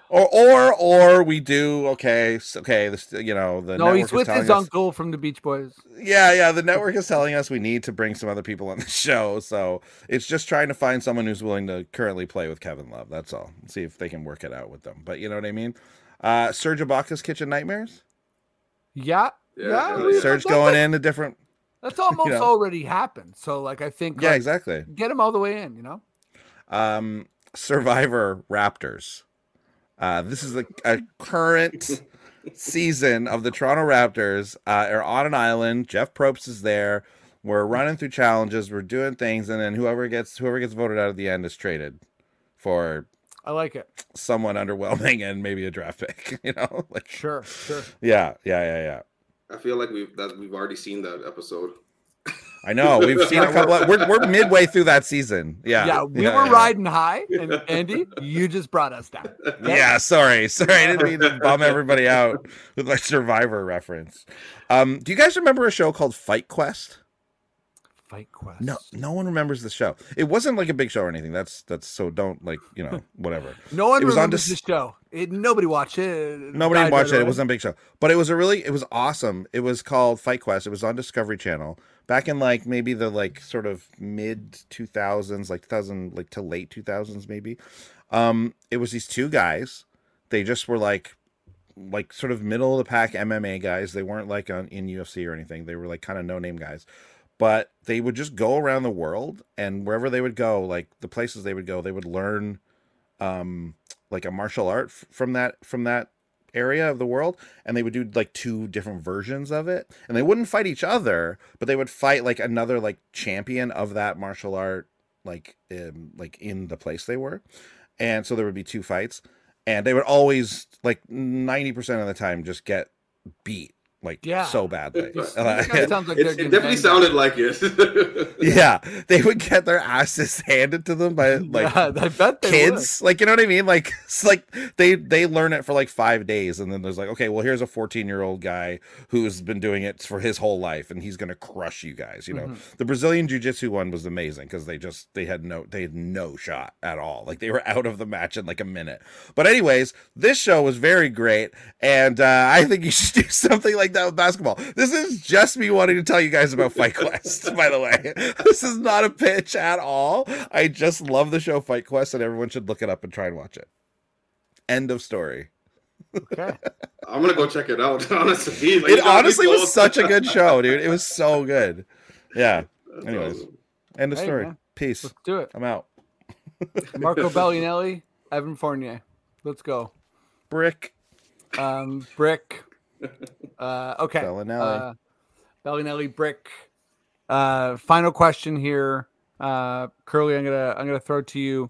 Or or or we do okay okay this you know the no, network he's is with telling his us- uncle from the Beach Boys. yeah yeah the network is telling us we need to bring some other people on the show so it's just trying to find someone who's willing to currently play with Kevin Love that's all see if they can work it out with them but you know what I mean uh Serge Ibaka's Kitchen Nightmares Yeah, Yeah, yeah. hell I mean, yeah. Serge that's, going in a different That's almost know. already happened. So, like, I think, yeah like, exactly get him all the way in. You know, um, Survivor Raptors. Uh, this is the a current season of the Toronto Raptors. Uh, are on an island. Jeff Probst is there. We're running through challenges. We're doing things, and then whoever gets whoever gets voted out at the end is traded for I like it. someone underwhelming and maybe a draft pick. You know, like Sure, sure. yeah, yeah, yeah, yeah. I feel like we've that we've already seen that episode. I know we've seen a couple. Of, we're we're midway through that season. Yeah, Yeah, we yeah, were yeah. riding high, and Andy, you just brought us down. Yeah, sorry, sorry, I didn't mean to bum everybody out with my Survivor reference. Um, do you guys remember a show called Fight Quest? Fight Quest. No, no one remembers the show. It wasn't like a big show or anything. That's that's so don't like you know whatever. no one it was on remembers Dis- the show. It, nobody watched it. Nobody watched it. It wasn't a big show, but it was a really it was awesome. It was called Fight Quest. It was on Discovery Channel back in like maybe the like sort of mid two thousands, like two thousand like to late two thousands maybe. Um, it was these two guys. They just were like like sort of middle of the pack MMA guys. They weren't like on in UFC or anything. They were like kind of no name guys. but they would just go around the world and wherever they would go, like the places they would go, they would learn um like a martial art f- from that from that area of the world and they would do like two different versions of it. And they wouldn't fight each other but they would fight like another like champion of that martial art like in like in the place they were. And so there would be two fights and they would always like 90% of the time just get beat like Yeah. so badly This Uh, guy sounds like It, it definitely sounded like it. yeah they would get their asses handed to them by like yeah, I bet they kids like you know what i mean like it's like they they learn it for like five days and then there's like okay well here's a 14 year old guy who's been doing it for his whole life and he's gonna crush you guys you know Mhm. the brazilian jiu-jitsu one was amazing because they just they had no they had no shot at all like they were out of the match in like a minute but anyways this show was very great and uh, i think you should do something like that with basketball this is just me wanting to tell you guys about fight quest by the way this is not a pitch at all i just love the show fight quest and everyone should look it up and try and watch it end of story. Okay. I'm gonna go check it out. Honestly, Like, it you got me honestly was such a good show dude it was so good yeah That's anyways. awesome. end of Hey, story man. peace Let's do it. i'm out Marco Belinelli, Evan Fournier. Let's go. brick Um, Brick. Uh, okay. Belinelli. Uh, Belinelli, Brick. Uh, final question here. Uh, Curly, I'm gonna I'm gonna throw it to you.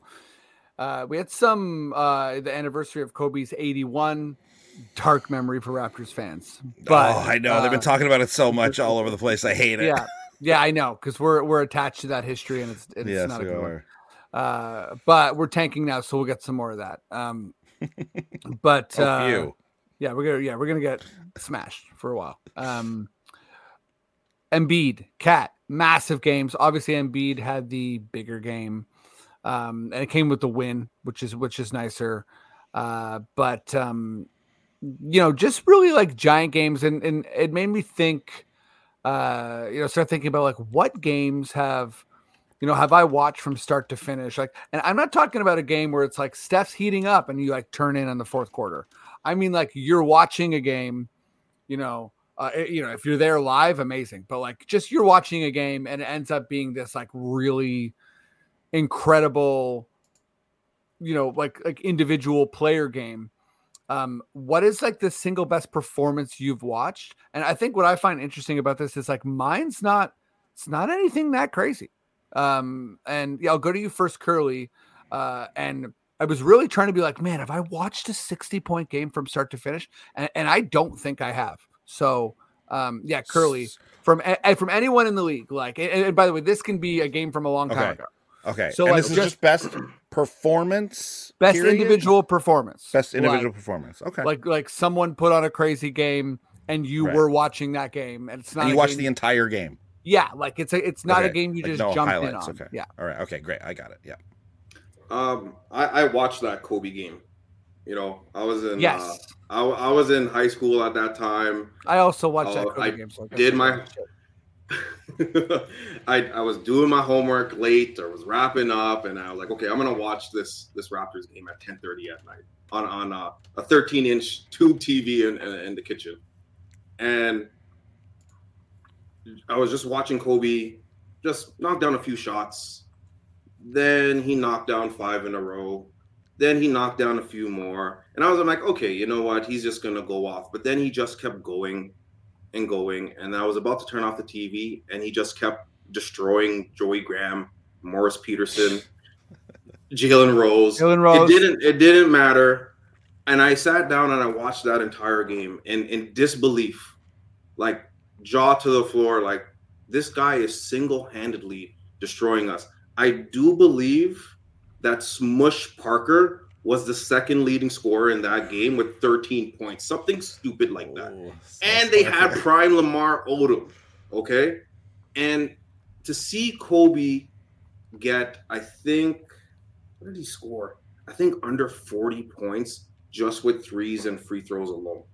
Uh, we had some uh, the anniversary of Kobe's 81. Dark memory for Raptors fans. But oh i know they've been uh, talking about it so much all over the place i hate it Yeah, yeah, I know because we're we're attached to that history and it's it's yes not a good one. Uh, but we're tanking now, so we'll get some more of that. Um, but a uh, few yeah, we're gonna yeah we're gonna get smashed for a while. Um, Embiid, KAT, massive games. Obviously, Embiid had the bigger game, um, and it came with the win, which is which is nicer. Uh, but um, you know, just really like giant games, and and it made me think. Uh, you know, start thinking about like what games have you know, have I watched from start to finish? Like, and I'm not talking about a game where it's like Steph's heating up and you like turn in on the fourth quarter. I mean, like you're watching a game, you know, uh, eh, you know, if you're there live, amazing. But like, just you're watching a game and it ends up being this like really incredible, you know, like like individual player game. Um, what is like the single best performance you've watched? And I think what I find interesting about this is like mine's not, it's not anything that crazy. Um, and yeah, I'll go to you first, Curly. Uh, and I was really trying to be like, man, have I watched a 60 point game from start to finish? And, and I don't think I have. So, um, yeah, Curly from from anyone in the league. Like, and, and by the way, this can be a game from a long time Okay. ago. Okay. So, and like, this is just- just best performance. Best period? individual performance. Best individual Like- performance. Okay. Like, like someone put on a crazy game and you Right. were watching that game, and it's not. and you watched the entire game. Yeah, like it's a it's not a game you like just no jumped in highlights, on. okay. Yeah. All right. Okay. Great. I got it. Yeah. Um, I, I watched that Kobe game. You know, I was in. Yes. Uh, I, I was in high school at that time. I also watched that Oh, Kobe I game. So I did my- I. I, I was doing my homework late or was wrapping up and I was like, okay, I'm gonna watch this this Raptors game at 10:30 at night on on a, a 13 inch tube TV in, in, in the kitchen, and I was just watching Kobe just knock down a few shots. Then he knocked down five in a row. Then he knocked down a few more, and I was like, okay, you know what? He's just gonna go off. But then he just kept going and going, and I was about to turn off the TV, and he just kept destroying Joey Graham, Morris Peterson, Jalen Rose. Jalen Rose. It didn't. It didn't matter. And I sat down and I watched that entire game in in disbelief, like jaw to the floor. Like this guy is single handedly destroying us. I do believe that Smush Parker was the second leading scorer in that game with 13 points, something stupid like that Ooh, and they had prime Lamar Odom. Okay. And to see Kobe get, I think, what did he score? I think under 40 points just with threes and free throws alone.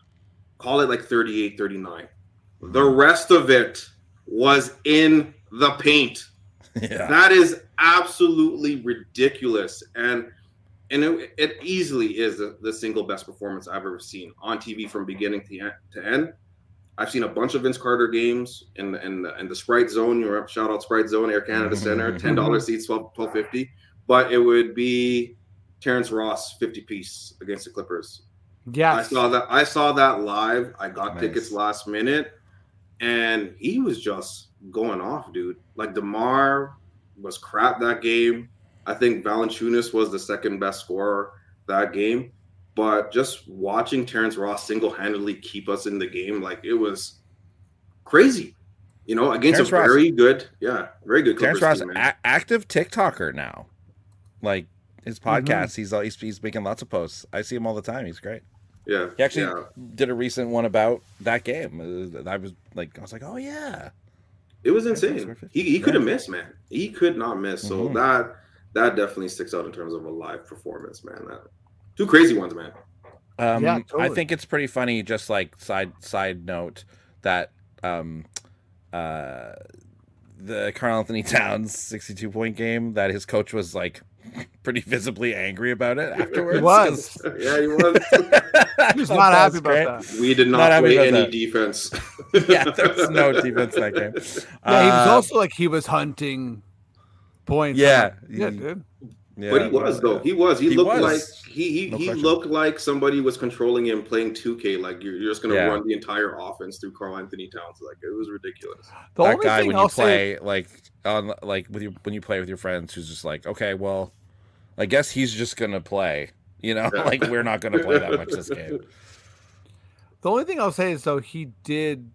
Call it like 38, 39. The mm-hmm. rest of it was in the paint. Yeah. That is absolutely ridiculous. And and it, it easily is the, the single best performance I've ever seen on TV from beginning to, en- to end. I've seen a bunch of Vince Carter games in the in the, in the Sprite Zone. You remember, shout out Sprite Zone, Air Canada Center, ten dollars seats, 12, 1250 But it would be Terrence Ross, fifty piece against the Clippers. Yeah, I saw that. I saw that live. I got nice. tickets last minute, and he was just going off, dude. Like Demar was crap that game. I think Valanciunas was the second best scorer that game. But just watching Terrence Ross single handedly keep us in the game, like it was crazy. You know, against Terrence a very good, yeah, very good. Clippers Terrence Ross, a- active TikToker now. Like his mm-hmm. podcast, mm-hmm. he's, he's he's making lots of posts. I see him all the time. He's great. Yeah, he actually yeah. did a recent one about that game. Uh, I was like, I was like, oh yeah, it was insane. He, he could have missed, man. He could not miss. So mm-hmm. that that definitely sticks out in terms of a live performance, man. That two crazy ones, man. Um, yeah, totally. I think it's pretty funny. Just like side side note that um, uh, the Karl-Anthony Towns sixty-two point game that his coach was like pretty visibly angry about it afterwards. He was. yeah, he was. he was not happy about great. that. We did not, not play any that. defense. yeah, there was no defense in that game. Yeah, he was uh, also like he was hunting points. Yeah, yeah, dude. Yeah, but he was though. He was. He, he looked was. like he he, no he looked like somebody was controlling him playing 2K. Like you're, you're just gonna yeah. run the entire offense through Karl-Anthony Towns. Like it was ridiculous. The that guy when I'll you play say... like on like with you when you play with your friends who's just like, okay, well, I guess he's just gonna play. You know, like we're not gonna play that much this game. The only thing I'll say is though he did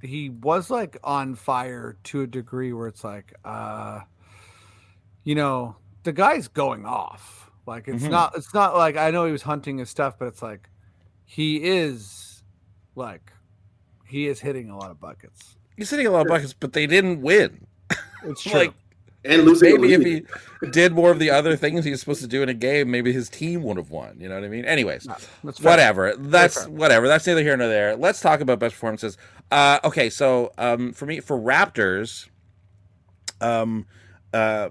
he was like on fire to a degree where it's like uh you know the guy's going off. Like it's mm-hmm. not it's not like I know he was hunting his stuff, but it's like he is like he is hitting a lot of buckets. He's hitting a lot of buckets, but they didn't win. It's true. like and losing maybe if he did more of the other things he's supposed to do in a game, maybe his team would have won. You know what I mean? Anyways, no, that's whatever. That's whatever. That's neither here nor there. Let's talk about best performances. Uh, okay, so um, for me, for Raptors, um, uh,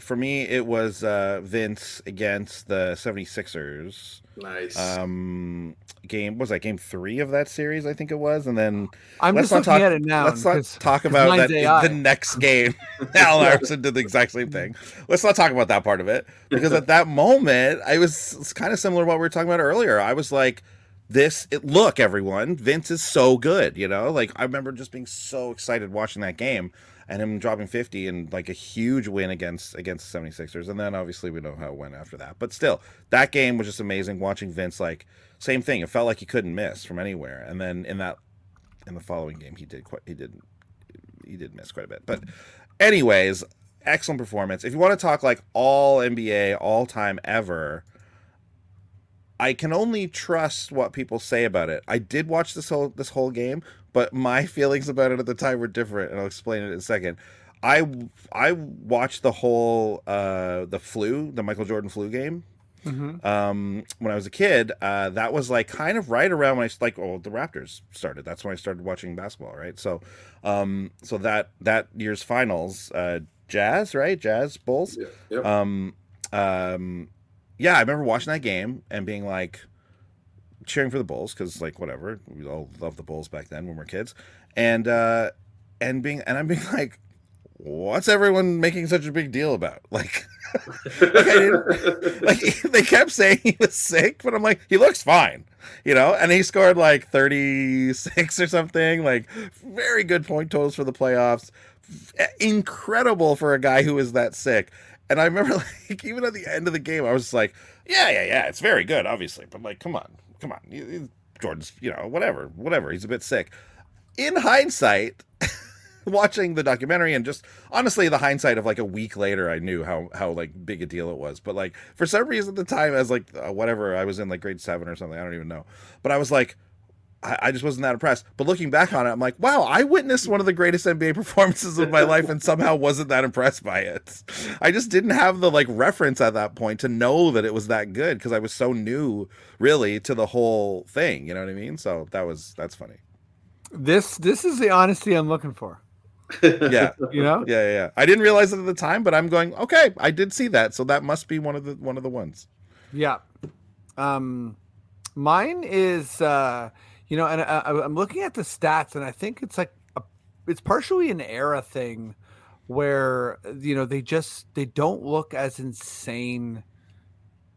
for me, it was uh, Vince against the 76ers. Nice. Um, game was that game three of that series? I think it was, and then I'm just looking talk, at it now. Let's not talk about that the next game. Al Iverson did the exact same thing. Let's not talk about that part of it because at that moment, I was it's kind of similar to what we were talking about earlier. I was like, "This, it, look, everyone, Vince is so good." You know, like I remember just being so excited watching that game and him dropping 50 and like a huge win against against the 76ers and then obviously we know how it went after that but still that game was just amazing watching vince like same thing it felt like he couldn't miss from anywhere and then in that in the following game he did quite he did he did miss quite a bit but anyways excellent performance if you want to talk like all nba all time ever I can only trust what people say about it. I did watch this whole this whole game, but my feelings about it at the time were different, and I'll explain it in a second. I I watched the whole uh the flu, the Michael Jordan flu game. Mm-hmm. Um, when I was a kid, uh, that was like kind of right around when I like oh the Raptors started. That's when I started watching basketball, right? So, um, so that that year's finals, uh, Jazz, right? Jazz Bulls. Yeah. Yep. Um, um, yeah, I remember watching that game and being like, cheering for the Bulls because like whatever we all loved the Bulls back then when we are kids, and uh, and being and I'm being like, what's everyone making such a big deal about? Like, like, like they kept saying he was sick, but I'm like, he looks fine, you know. And he scored like 36 or something, like very good point totals for the playoffs. Incredible for a guy who is that sick. And I remember, like, even at the end of the game, I was like, yeah, yeah, yeah, it's very good, obviously, but like, come on, come on, Jordan's, you know, whatever, whatever. He's a bit sick. In hindsight, watching the documentary and just honestly the hindsight of like a week later i knew how how like big a deal it was but like for some reason at the time as like uh, whatever i was in like grade seven or something i don't even know but i was like I, I just wasn't that impressed. But looking back on it, I'm like, wow, I witnessed one of the greatest NBA performances of my life and somehow wasn't that impressed by it. I just didn't have the like reference at that point to know that it was that good because I was so new, really, to the whole thing. You know what I mean? So that was that's funny. This this is the honesty I'm looking for. Yeah, you know, yeah, yeah, yeah. I didn't realize it at the time, but I'm going, okay, I did see that, so that must be one of the one of the ones. Yeah. Um, mine is uh You know, and I, I'm looking at the stats, and I think it's like a, it's partially an era thing where you know they just they don't look as insane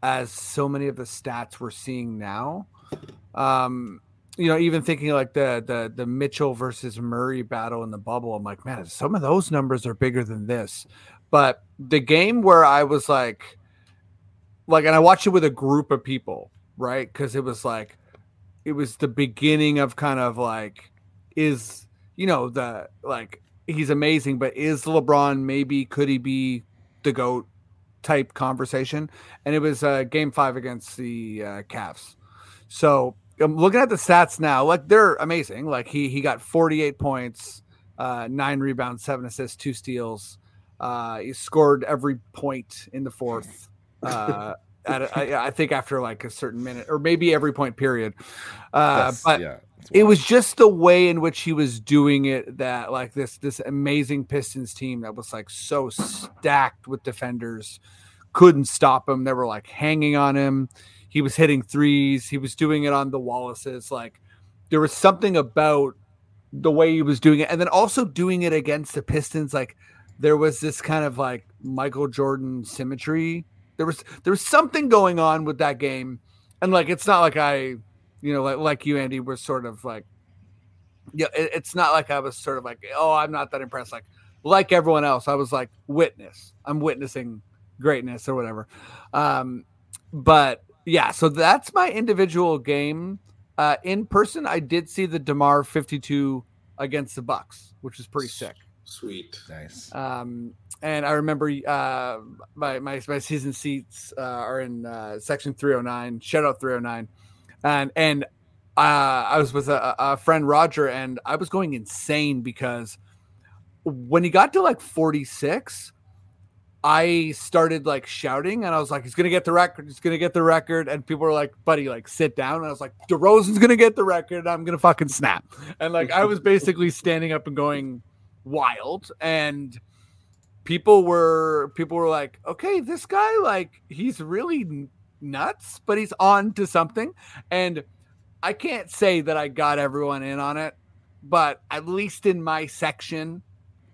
as so many of the stats we're seeing now. Um, you know, even thinking like the the the Mitchell versus Murray battle in the bubble, I'm like, man, some of those numbers are bigger than this. But the game where I was like, like, and I watched it with a group of people, right? Because it was like, it was the beginning of kind of like, is you know the like he's amazing, but is LeBron maybe could he be the goat type conversation? And it was uh, game five against the uh, Cavs. So I'm looking at the stats now. Like they're amazing. Like he he got 48 points, uh, nine rebounds, seven assists, two steals. Uh, he scored every point in the fourth. Uh, at I, I think after like a certain minute, or maybe every point period. Uh, but yeah, it was just the way in which he was doing it that like this this amazing Pistons team that was like so stacked with defenders couldn't stop him. They were like hanging on him he was hitting threes. He was doing it on the Wallaces. Like there was something about the way he was doing it, and then also doing it against the Pistons. Like there was this kind of like Michael Jordan symmetry. There was there was something going on with that game, and like it's not like I, you know, like like you, Andy, was sort of like, yeah, it, it's not like I was sort of like, oh, I'm not that impressed. Like like everyone else, I was like witness. I'm witnessing greatness or whatever. Um, but yeah, so that's my individual game. Uh, in person, I did see the DeMar 52 against the Bucks, which was pretty sick. Sweet, nice. Um, and I remember uh, my, my my season seats uh, are in uh, section 309. Shout out 309, and and uh, I was with a, a friend Roger, and I was going insane because when he got to like 46, I started like shouting and I was like, he's gonna get the record, he's gonna get the record. And people were like, buddy, like sit down. And I was like, DeRozan's gonna get the record, I'm gonna fucking snap. And like I was basically standing up and going wild. And people were people were like, okay, this guy, like, he's really nuts, but he's on to something. And I can't say that I got everyone in on it, but at least in my section,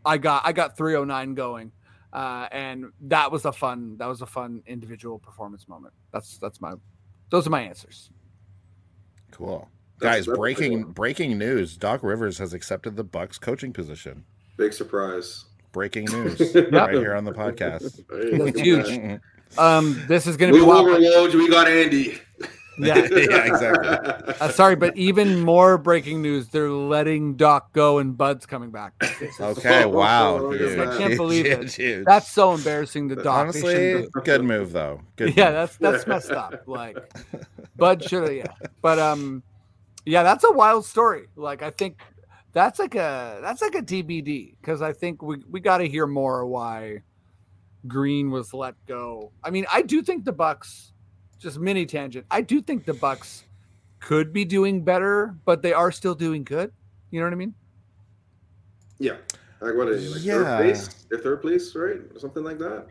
I got I got 309 going uh, and that was a fun that was a fun individual performance moment. That's that's my those are my answers. Cool. Guys, breaking breaking news. Doc Rivers has accepted the Bucks coaching position. Big surprise. Breaking news right here on the podcast. That's huge. um, this is going to be wild. We got Andy. Yeah, yeah, exactly. Uh, sorry, but even more breaking news: they're letting Doc go, and Bud's coming back. okay, wow, oh, I can't believe it. That's so embarrassing. The Doc. Honestly, good move though. Good. Yeah, move. that's that's messed up. Like, Bud should have. Yeah, but um, yeah, that's a wild story. Like, I think that's like a that's like a TBD because I think we we got to hear more why Green was let go. I mean, I do think the Bucks just mini tangent. I do think the Bucks could be doing better, but they are still doing good. You know what I mean? Yeah. Like what is like yeah. third place? They're third place, right? Or something like that.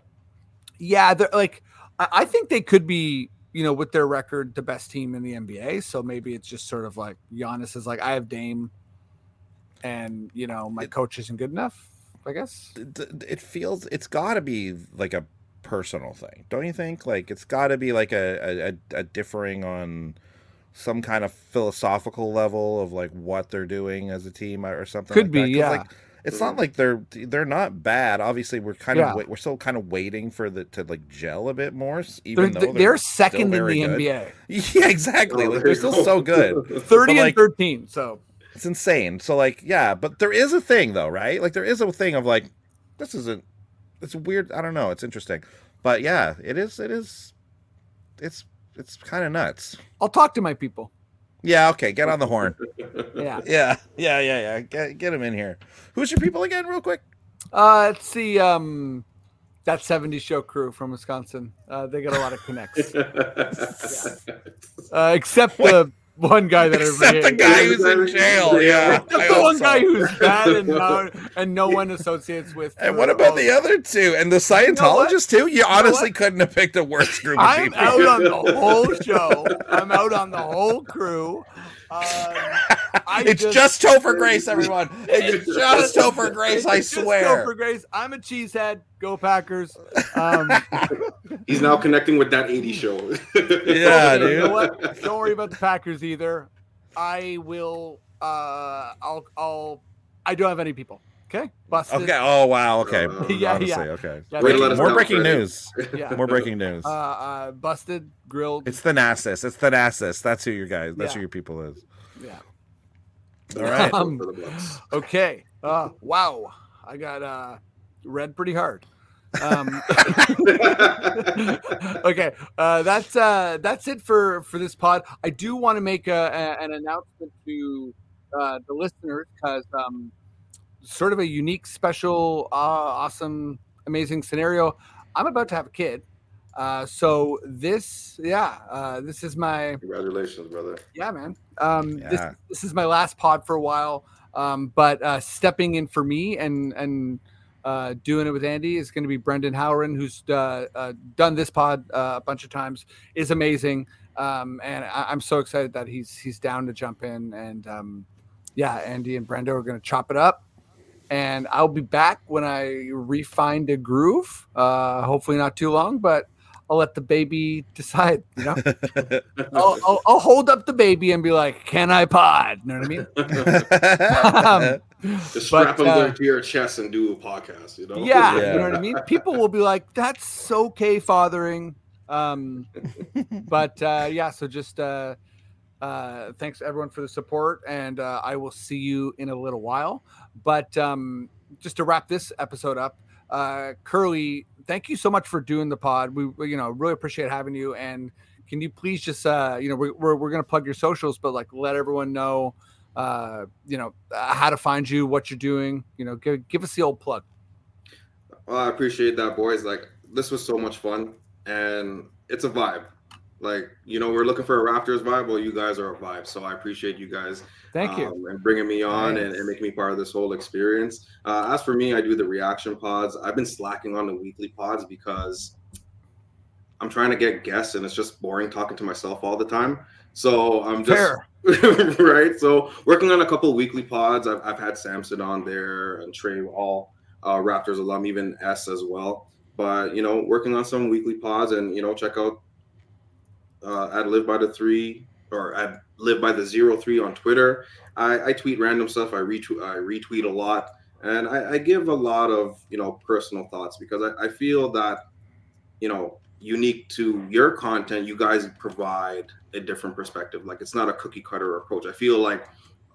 Yeah, they're like I think they could be, you know, with their record, the best team in the NBA. So maybe it's just sort of like Giannis is like, I have Dame, and you know, my it, coach isn't good enough. I guess it feels it's got to be like a personal thing, don't you think? Like it's got to be like a, a, a differing on some kind of philosophical level of like what they're doing as a team or something. Could like be, yeah. Like, it's not like they're they're not bad. Obviously, we're kind yeah. of we're still kind of waiting for the to like gel a bit more. Even they're, though they're, they're second in the good. NBA. Yeah, exactly. Oh, like, they're still so good. Thirty but, and like, thirteen. So it's insane. So like, yeah, but there is a thing though, right? Like there is a thing of like, this isn't it's weird. I don't know. It's interesting, but yeah, it is. It is. It's it's kind of nuts. I'll talk to my people. Yeah. Okay. Get on the horn. yeah. Yeah. Yeah. Yeah. Yeah. Get get them in here. Who's your people again, real quick? Uh, it's the um, that '70s show crew from Wisconsin. Uh, they got a lot of connects. yeah. uh, except the one guy that Except the guy who's in jail. Yeah, the one so. guy who's bad and no, and no one associates with. And what about the other two and the Scientologists too? You honestly couldn't have picked a worse group of people. I'm people. out on the whole show. I'm out on the whole crew. Um, it's just, Topher Grace, everyone. It's just Topher Grace. I It's just swear. Topher Grace. I'm a cheesehead. Go Packers. Um, He's now connecting with that 80 show. Yeah, you dude. know what? Don't worry about the Packers either. I will. Uh, I'll. I'll. I don't have any people. Okay. Busted. Okay. Oh wow. Okay. Uh, Yeah, Honestly, yeah. okay. Yeah, Way to let us More know, breaking Freddie. news. Yeah. More breaking news. Uh, uh, busted, grilled. It's Thanasis. It's Thanasis. That's who your guys. That's Yeah. who your people is. yeah. All right. Um, For the Bucks. Okay. Uh, wow. I got uh, read pretty hard. Um, okay, uh, that's uh, that's it for for this pod. I do want to make a, a, an announcement to uh, the listeners because um, sort of a unique, special, uh, awesome, amazing scenario. I'm about to have a kid, uh, so this, yeah, uh, this is my Congratulations, brother. yeah, man. Um, this Yeah. this is my last pod for a while. Um, but uh, stepping in for me and and uh, doing it with Andy is going to be Brendan Howren, who's uh, uh, done this pod uh, a bunch of times. is amazing, um, and I, I'm so excited that he's he's down to jump in. And um, yeah, Andy and Brendo are going to chop it up. And I'll be back when I refine the groove. Uh, hopefully not too long, but I'll let the baby decide. You know. I'll, I'll, I'll hold up the baby and be like, "Can I pod?" You know what I mean? Um, Just But, strap him uh, to your chest and do a podcast, you know? yeah, Yeah. you know what I mean. People will be like, "That's okay, fathering." Um, but uh, yeah, so just uh, uh, thanks everyone for the support, and uh, I will see you in a little while. But um, just to wrap this episode up, uh, Curly, thank you so much for doing the pod. We, you know really appreciate having you. And can you please just uh, you know we, we're we're gonna plug your socials, but like let everyone know uh, you know uh, how to find you, what you're doing. You know, give give us the old plug. Well, I appreciate that, boys. Like, this was so much fun, and it's a vibe. Like, you know, we're looking for a Raptors vibe. Well, you guys are a vibe, so I appreciate you guys. Thank you. um, and bringing me on and, and making me part of this whole experience. Uh, as for me, I do the reaction pods. I've been slacking on the weekly pods because I'm trying to get guests, and it's just boring talking to myself all the time. So I'm just Fair. right. So working on a couple weekly pods. I've, I've had Samson on there and Trey, all uh, Raptors alum, even S as well. But you know, working on some weekly pods, and you know, check out uh, at Live by the Three or I Live by the Zero Three on Twitter. I, I tweet random stuff. I retweet. I retweet a lot, and I, I give a lot of you know personal thoughts because I, I feel that you know unique to your content, you guys provide a different perspective. Like it's not a cookie cutter approach. I feel like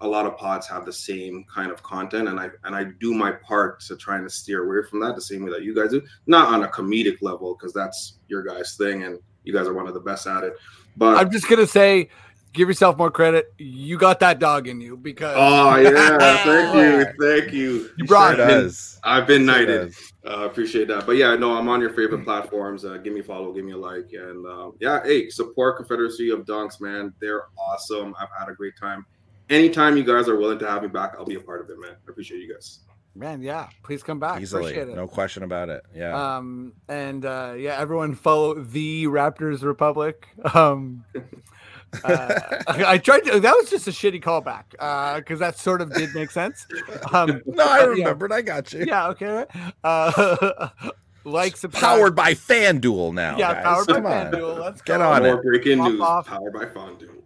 a lot of pods have the same kind of content, and I and I do my part to trying to steer away from that the same way that you guys do. Not on a comedic level because that's your guys' thing, and you guys are one of the best at it. But I'm just gonna say, give yourself more credit. You got that dog in you because oh yeah, thank you, thank you. you brought sure it. does. I've been Sure knighted. does. Uh, appreciate that. But yeah, no, I'm on your favorite platforms. Uh, give me a follow, give me a like, and uh, yeah, hey, support Confederacy of Dunks, man. They're awesome. I've had a great time. Anytime you guys are willing to have me back, I'll be a part of it, man. I appreciate you guys. Man, yeah. Please come back. Easily. Appreciate it. No question about it. Yeah. Um and uh yeah, everyone follow the Raptors Republic. Um uh, I, I tried to that was just a shitty callback uh because that sort of did make sense. Um no, I yeah. remembered. I got you. yeah, okay. Uh like subscribe. Powered by FanDuel now. yeah, guys. powered by on. FanDuel. Let's Get go. on More it. breaking news off. powered by Fondue.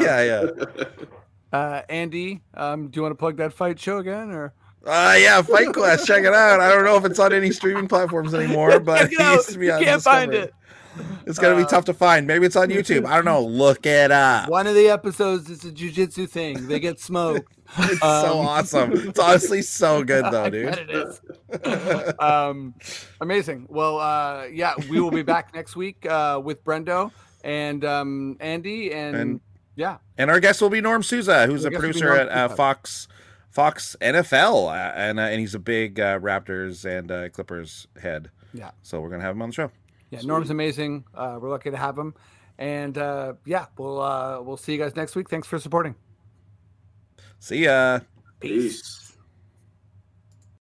yeah, yeah. Uh Andy, um do you want to plug that fight show again or Uh, yeah, Fight Class. Check it out. I don't know if it's on any streaming platforms anymore, but Check it it used to be You on can't find it. It's gonna be Uh, tough to find. Maybe it's on YouTube. I don't know. Look it up. One of the episodes is a jujitsu thing. They get smoked. It's so Um, awesome. It's honestly so good though, I dude. bet it is. um, amazing. Well, uh, yeah, we will be back next week uh, with Brendo and um, Andy, and, And- yeah, And our guest will be Norm Souza, who's Our a guest will be producer at uh, Souza. Fox Fox NFL, uh, and uh, and he's a big uh, Raptors and uh, Clippers head. Yeah. So we're gonna have him on the show. yeah. Norm's amazing. Uh, we're lucky to have him, and uh, yeah, we'll uh, we'll see you guys next week. Thanks for supporting. See ya. Peace. Peace.